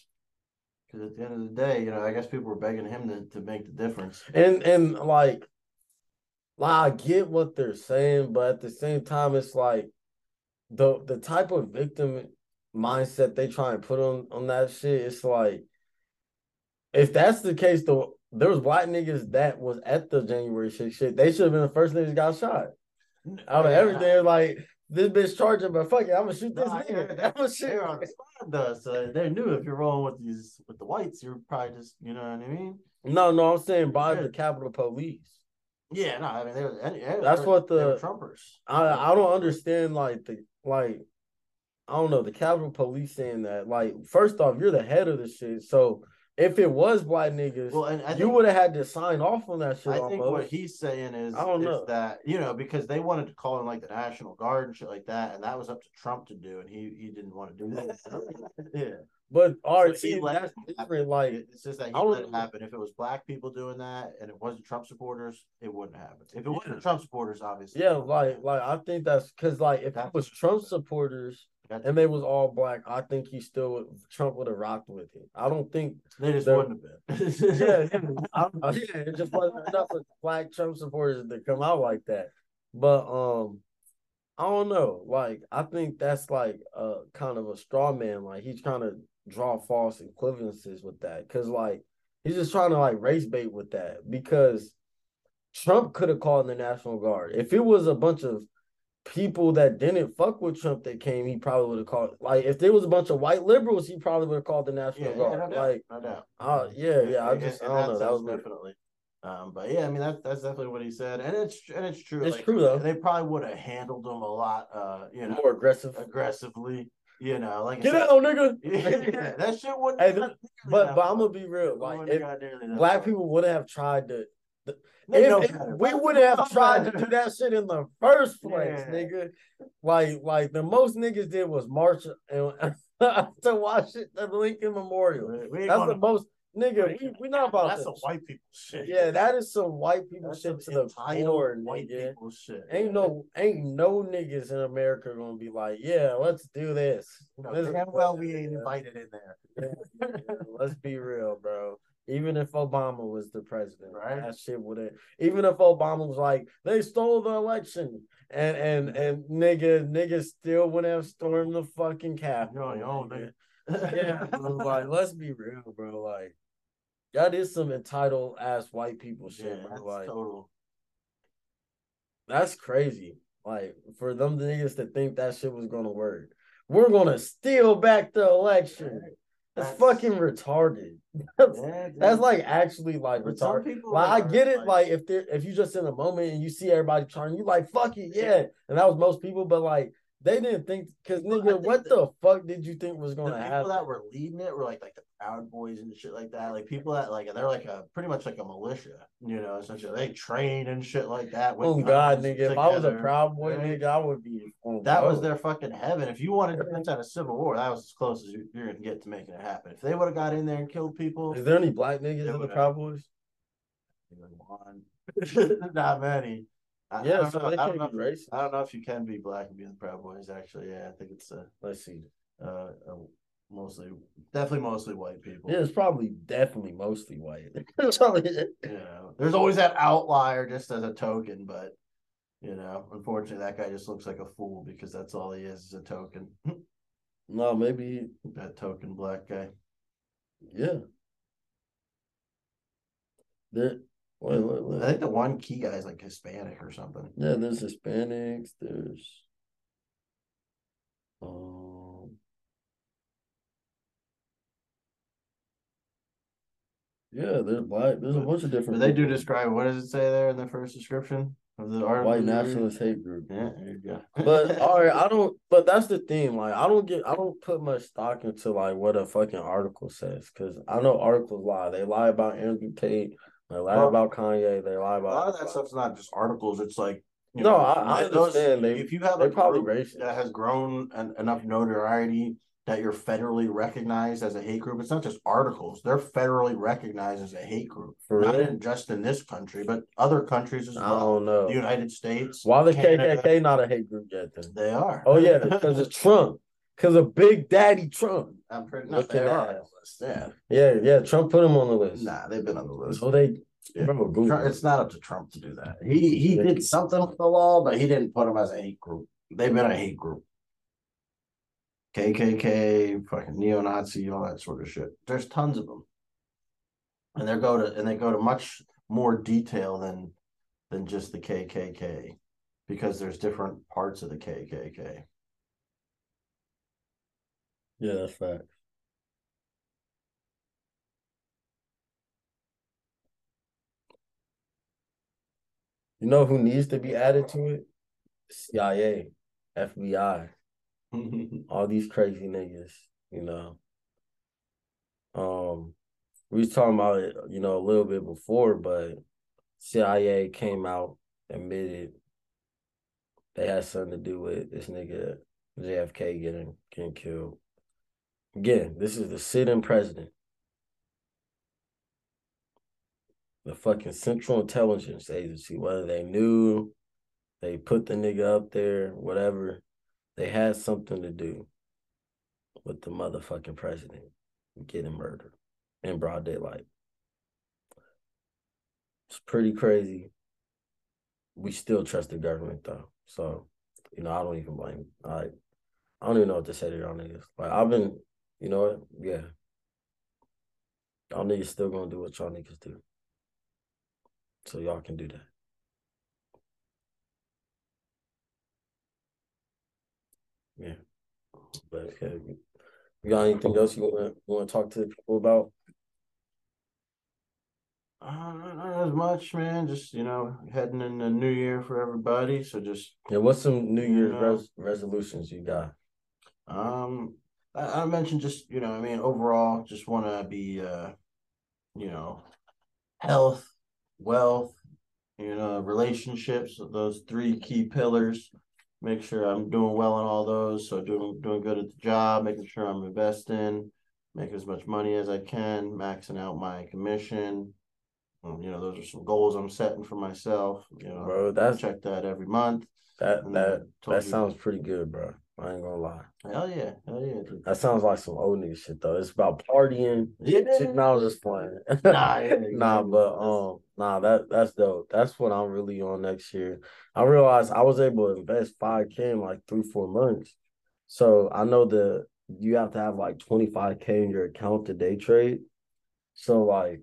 Because at the end of the day, you know, I guess people were begging him to, to make the difference. And and like, like I get what they're saying, but at the same time, it's like the the type of victim mindset they try and put on on that shit. It's like if that's the case, though, there was black niggas that was at the January shit. Shit, they should have been the first niggas got shot out of everything. Like this bitch charging, but fuck it, I'm gonna shoot this Nah, nigga. yeah, I'm gonna They were on the squad though, so they knew if you're rolling with these with the whites, you're probably just you know what I mean. No, no, I'm saying by Yeah. the Capitol Police. Yeah, no, I mean they were. That's they were- what the- Trumpers. I I don't understand like the like I don't know the Capitol Police saying that like first off you're the head of the shit so if it was black niggas Well, and I you would have had to sign off on that shit I think what he's saying is, I don't is know. that you know because they wanted to call in like the National Guard and shit like that, and that was up to Trump to do, and he he didn't want to do that. yeah, but all right, So see that's different. Like it's just that he let it happen. If it was black people doing that and it wasn't Trump supporters, it wouldn't happen. If it wasn't Trump supporters, obviously, yeah, like like I think that's because like if it was Trump supporters That's- and they was all black, I think he still would Trump would have rocked with it. I don't think they just wouldn't have been. yeah, yeah, I, I- yeah, it just wasn't enough of black Trump supporters to come out like that. But um, I don't know. Like, I think that's like a kind of a straw man. Like, he's trying to draw false equivalences with that, because like he's just trying to like race bait with that. Because Trump could have called in the National Guard if it was a bunch of people that didn't fuck with Trump that came. He probably would have called. Like, if there was a bunch of white liberals, he probably would have called the National yeah, Guard. no doubt, like. no doubt. Uh, yeah, yeah. I just, I don't know. That was definitely. Um, but yeah, I mean that's that's definitely what he said, and it's and it's true. It's like, true, though. They probably would have handled him a lot, uh, you know, more aggressive. aggressively. You know, like Get said- out, nigga. Yeah, that shit wouldn't. Hey, have got nearly But but I'm gonna be real. Like, if have got nearly that black far. people would have tried to, know if, if we would have tried to do that shit in the first place, Yeah. nigga. Like, like the most niggas did was march and to watch it the Lincoln Memorial. That's the most, nigga. We we not about That's this. some white people shit. Yeah, that is some white people That's shit some to the entitled core, white nigga. people shit. Ain't yeah. no ain't no niggas in America gonna be like, yeah, let's do this. You know, Let's- damn well we ain't Yeah. invited in there. Let's be real, bro. Even if Obama was the president, Right. that shit would have. Even if Obama was like, they stole the election, and and and nigga, nigga still wouldn't have stormed the fucking Capitol. You're on your own, nigga. nigga. Yeah, bro, like let's be real, bro. Like that is some entitled ass white people shit, Yeah, that's Like total. that's crazy. Like for them niggas to think that shit was gonna work. We're gonna steal back the election. That's, That's- fucking retarded. That's, Yeah, that's like actually like retarded. Like I get it, like- like if there if you just in a moment and you see everybody trying, you like fuck it, yeah. And that was most people, but like they didn't think because nigga, think what that- the fuck did you think was gonna people happen? that were leading it were like like the Proud Boys and shit like that. Like people that like they're like a pretty much like a militia, you know. Essentially, they train and shit like that. with oh god, nigga, if I was a proud boy, nigga, I would be. on That was their fucking heaven. If you wanted to prevent a civil war, that was as close as you, you're gonna get to making it happen. If they would have got in there and killed people, Is there any black niggas in the Proud Boys? one, not many. I, I Yeah, don't so know- I don't know racist. I don't know if you can be black and be in the Proud Boys. Actually, yeah, I think it's a Let's see. uh, a mostly, definitely mostly white people. Yeah, it's probably definitely mostly white. It's probably- You know, there's always that outlier just as a token, but you know, unfortunately, that guy just looks like a fool because that's all he is is a token. no, maybe that token black guy. yeah. There, wait, I think the one key guy is like Hispanic or something. Yeah, there's Hispanics. There's um. Yeah, there's black. There's a bunch of But different. they do describe what does it say there in the first description of the article? white nationalist hate group. Yeah, there you go. But all right, I don't. But that's the thing. Like, I don't get. I don't put much stock into like what a fucking article says because I know articles lie. They lie about Andrew Tate. They lie Well, about Kanye. They lie about a lot of that stuff's not just articles. It's like you No, know, I- I those- understand. They- if you have a probably group racist. that has grown en- enough notoriety that you're federally recognized as a hate group, it's not just articles. They're federally recognized as a hate group, For not real? in, just in this country, but other countries as I well. don't know. The United States. Why the Canada, KKK not a hate group yet? Then? They are. Oh yeah, because of Trump. Because of Big Daddy Trump. I'm pretty. Not, they are on the list. Yeah. Yeah, yeah. Trump put him on the list. Nah, they've been on the list. So they, Yeah. Trump- it's not up to Trump to do that. He he did something with the law, but he didn't put them as a hate group. They've been a hate group. KKK, fucking neo-Nazi, all that sort of shit. There's tons of them, and they go to and they go to much more detail than than just the KKK, because there's different parts of the KKK. Yeah, that's fact. You know who needs to be added to it? CIA, FBI, all these crazy niggas, you know. Um, we was talking about it, you know, a little bit before, but CIA came out, admitted they had something to do with this nigga JFK getting getting killed. Again, this is the sitting president. The fucking Central Intelligence Agency, whether they knew, they put the nigga up there, whatever, they had something to do with the motherfucking president getting murdered in broad daylight. It's pretty crazy. We still trust the government though. So, you know, I don't even blame. I I don't even know what to say to y'all niggas. Like I've been, you know what? Yeah. Y'all niggas still gonna do what y'all niggas do. So y'all can do that. Yeah. But okay. You got anything else you wanna wanna talk to the people about? Uh, not as much, man. Just you know, heading in the new year for everybody. So just Yeah, what's some New Year's Yeah. res- resolutions you got? Um, I, I mentioned just you know, I mean, overall, just want to be, uh, you know, health, wealth, you know, relationships. Those three key pillars. Make sure I'm doing well in all those. So doing doing good at the job, making sure I'm investing, making as much money as I can, maxing out my commission. Um, you know, those are some goals I'm setting for myself. You know, Bro, that's- check that every month. That that that sounds pretty good, bro. I ain't gonna lie. Hell yeah, hell yeah. That sounds like some old nigga shit though. It's about partying. Yeah. Shit, no, I was just playing. Nah, yeah, nah, but um, nah, that that's dope. That's what I'm really on next year. I realized I was able to invest five k in like three, four months. So I know that you have to have like twenty five k in your account to day trade. So like,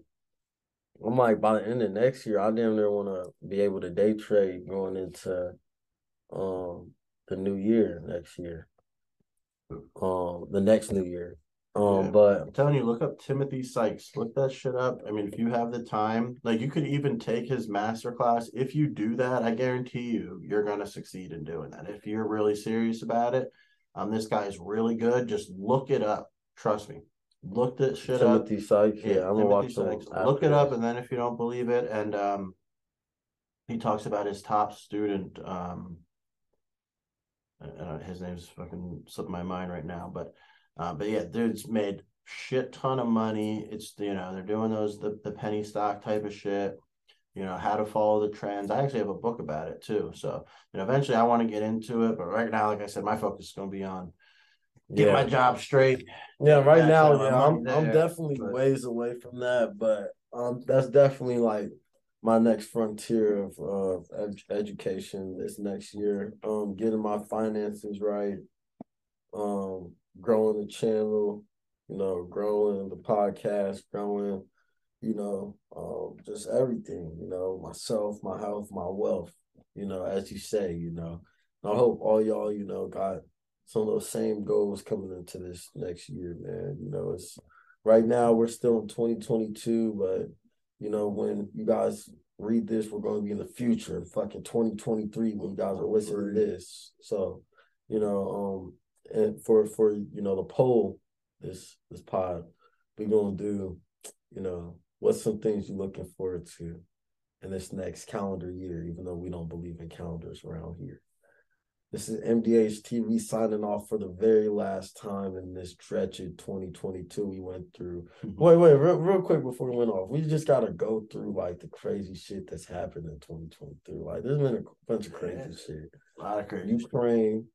I'm like by the end of next year, I damn near want to be able to day trade going into um the new year next year. Um, the next new year. Um, Yeah. but I'm telling you, look up Timothy Sykes. Look that shit up. I mean, if you have the time, like you could even take his master class. If you do that, I guarantee you, you're gonna succeed in doing that. If you're really serious about it, um, this guy is really good. Just look it up. Trust me. Look that shit up. Timothy Sykes, yeah, I'm gonna watch. Sykes. Look it up, and then if you don't believe it, and um, he talks about his top student. Um, uh, his name's fucking slipping my mind right now, but uh, but yeah, dude's made shit ton of money. It's you know they're doing those the the penny stock type of shit. You know how to follow the trends. I actually have a book about it too. So you know eventually I want to get into it, but right now, like I said, my focus is going to be on get Yeah. my job straight. Yeah, right now, yeah, I'm I'm definitely but- ways away from that, but um, that's definitely like my next frontier of of ed- education this next year. Um, getting my finances right, um, growing the channel, you know, growing the podcast, growing, you know, um, just everything, you know, myself, my health, my wealth, you know, as you say, you know. I hope all y'all, you know, got some of those same goals coming into this next year, man. You know, it's right now we're still in 2022, but you know, when you guys read this, we're going to be in the future, fucking 2023 when you guys are listening to this. So, you know, um, and for for you know the poll, this this pod, we're gonna do, you know, what's some things you're looking forward to in this next calendar year, even though we don't believe in calendars around here. This is MDH TV signing off for the very last time in this wretched 2022 we went through. Mm-hmm. Wait, wait, real, real quick before we went off, we just gotta go through like the crazy shit that's happened in 2023. Like, there's been a bunch of crazy Yeah. shit. A lot of crazy. Ukraine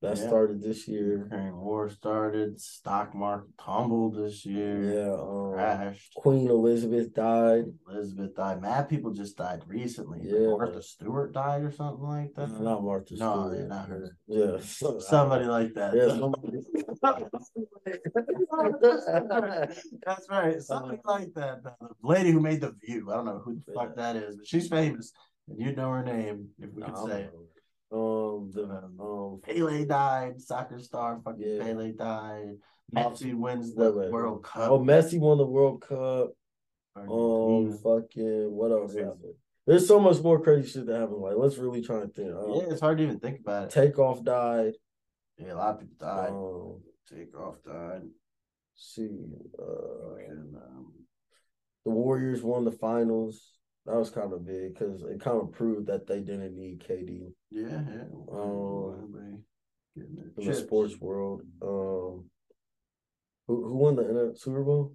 that Yeah. started this year. Ukraine war started. Stock market tumbled this year. Yeah, um, Crashed. Queen Elizabeth died. Elizabeth died. Mad people just died recently. Yeah. Martha Stewart died or something like that. Uh, not Martha No, Stewart. yeah, not her. Yeah, so- Somebody like that. Yeah, somebody. That's right. Something like that. The lady who made the view. I don't know who the fuck that is, but she's famous. And you'd know her name if we could Nah, say it. Um, the um, Pele died, soccer star fucking Yeah. Pele died. Messi- Messi wins the wait, wait, World Cup. oh, Messi won the World Cup. Um, Argentina. fucking what else Crazy. happened? There's so much more crazy shit that happened. Like, let's really try and think. Um, yeah, it's hard to even think about it. Takeoff died. Yeah, a lot of people died. Um, Takeoff died. see, uh, And, um, the Warriors won the finals. That was kind of big because it kind of proved that they didn't need KD yeah, yeah. Um, in the chips. sports world. Um, who who won the Super Bowl?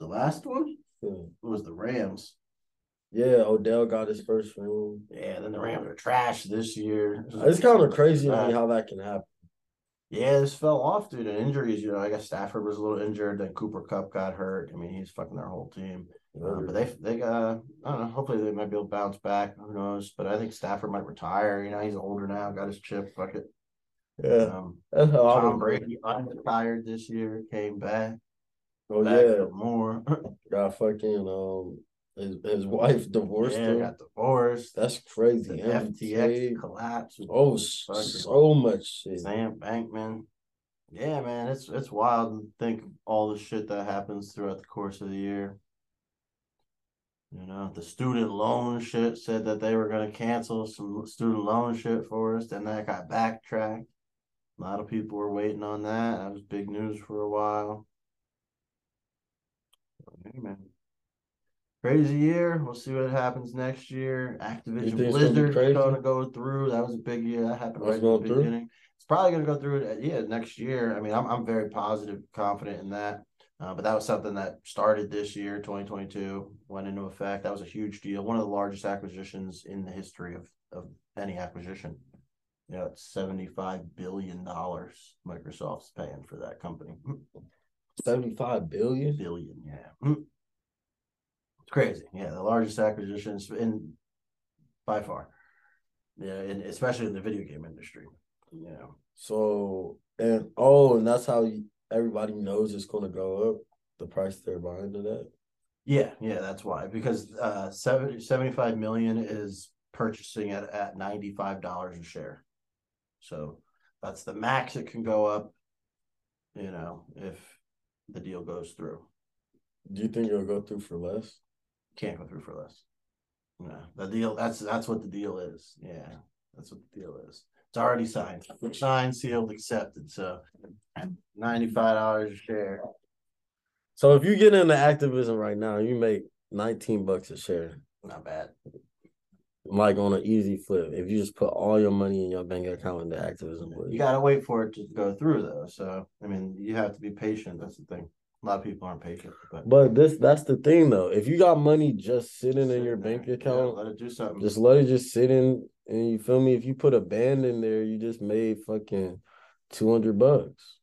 The last one Yeah. was the Rams. Yeah, Odell got his first ring. Yeah, then the Rams are trash this year. It's kind of crazy to Uh, me how that can happen. Yeah, this fell off due to injuries. You know, I guess Stafford was a little injured. Then Cooper Kupp got hurt. I mean, he's fucking their whole team. Uh, but they they got I don't know. Hopefully they might be able to bounce back. Who knows? But I think Stafford might retire. You know, he's older now. Got his chip. Fuck it. yeah, Um, that's how I Tom Brady unretired this year. Came back. Oh back yeah, more. got fucking um his his wife divorced yeah, him. got divorced. That's crazy. The MTA. FTX collapse. Oh, so much shit. Sam Bankman. Yeah, man, it's it's wild to think of all the shit that happens throughout the course of the year. You know, the student loan shit said that they were going to cancel some student loan shit for us. Then that got backtracked. A lot of people were waiting on that. That was big news for a while. Hey, man. Crazy year. We'll see what happens next year. Activision Blizzard going to go through. That was a big year. That happened That's right at the through? beginning. It's probably going to go through it. Yeah, next year. I mean, I'm I'm very positive, confident in that. Uh, but that was something that started this year, 2022, went into effect. That was a huge deal. One of the largest acquisitions in the history of of any acquisition. You know, it's 75 billion dollars Microsoft's paying for that company. 75 billion? Billion, yeah. It's crazy. Yeah, the largest acquisitions in by far. Yeah, and especially in the video game industry. Yeah. So, and oh, and that's how you, everybody knows it's going to go up. The price they're buying to that. Yeah, yeah, that's why. Because uh 70, 75 million is purchasing it at $95 a share. So that's the max it can go up, you know, if the deal goes through. Do you think it'll go through for less? Can't go through for less. No, the deal that's that's what the deal is. Yeah, that's what the deal is. It's already signed. Signed, sealed, accepted. So $95 a share. So if you get into Activision right now, you make 19 bucks a share. Not bad. Like on an easy flip. If you just put all your money in your bank account into Activision. You got to wait for it to go through, though. So, I mean, you have to be patient. That's the thing. A lot of people aren't patient, but, But this that's the thing though. If you got money just sitting in your there, bank yeah, account, let it do something. just let it just sit in and you feel me? If you put a band in there, you just made fucking two hundred bucks.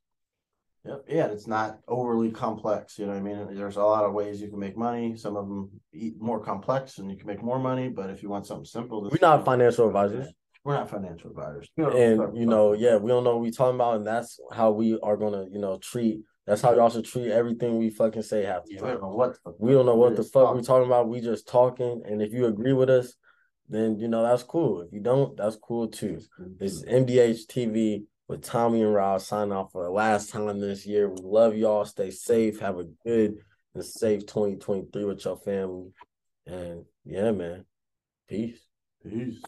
Yep. Yeah, it's not overly complex. You know what I mean? There's a lot of ways you can make money. Some of them eat more complex and you can make more money. But if you want something simple, We're not financial advisors. We're not financial advisors. You know, and you know, yeah, we don't know what we're talking about, and that's how we are gonna, you know, treat. That's how y'all should treat everything we fucking say half the we don't know what the We don't know what we're the fuck we talking about. We just talking, and if you agree with us, then you know that's cool. If you don't, that's cool too. Mm-hmm. This is MDH TV with Tommy and Rob signing off for the last time this year. We love y'all. Stay safe. Have a good and safe 2023 with your family. And yeah, man. Peace. Peace.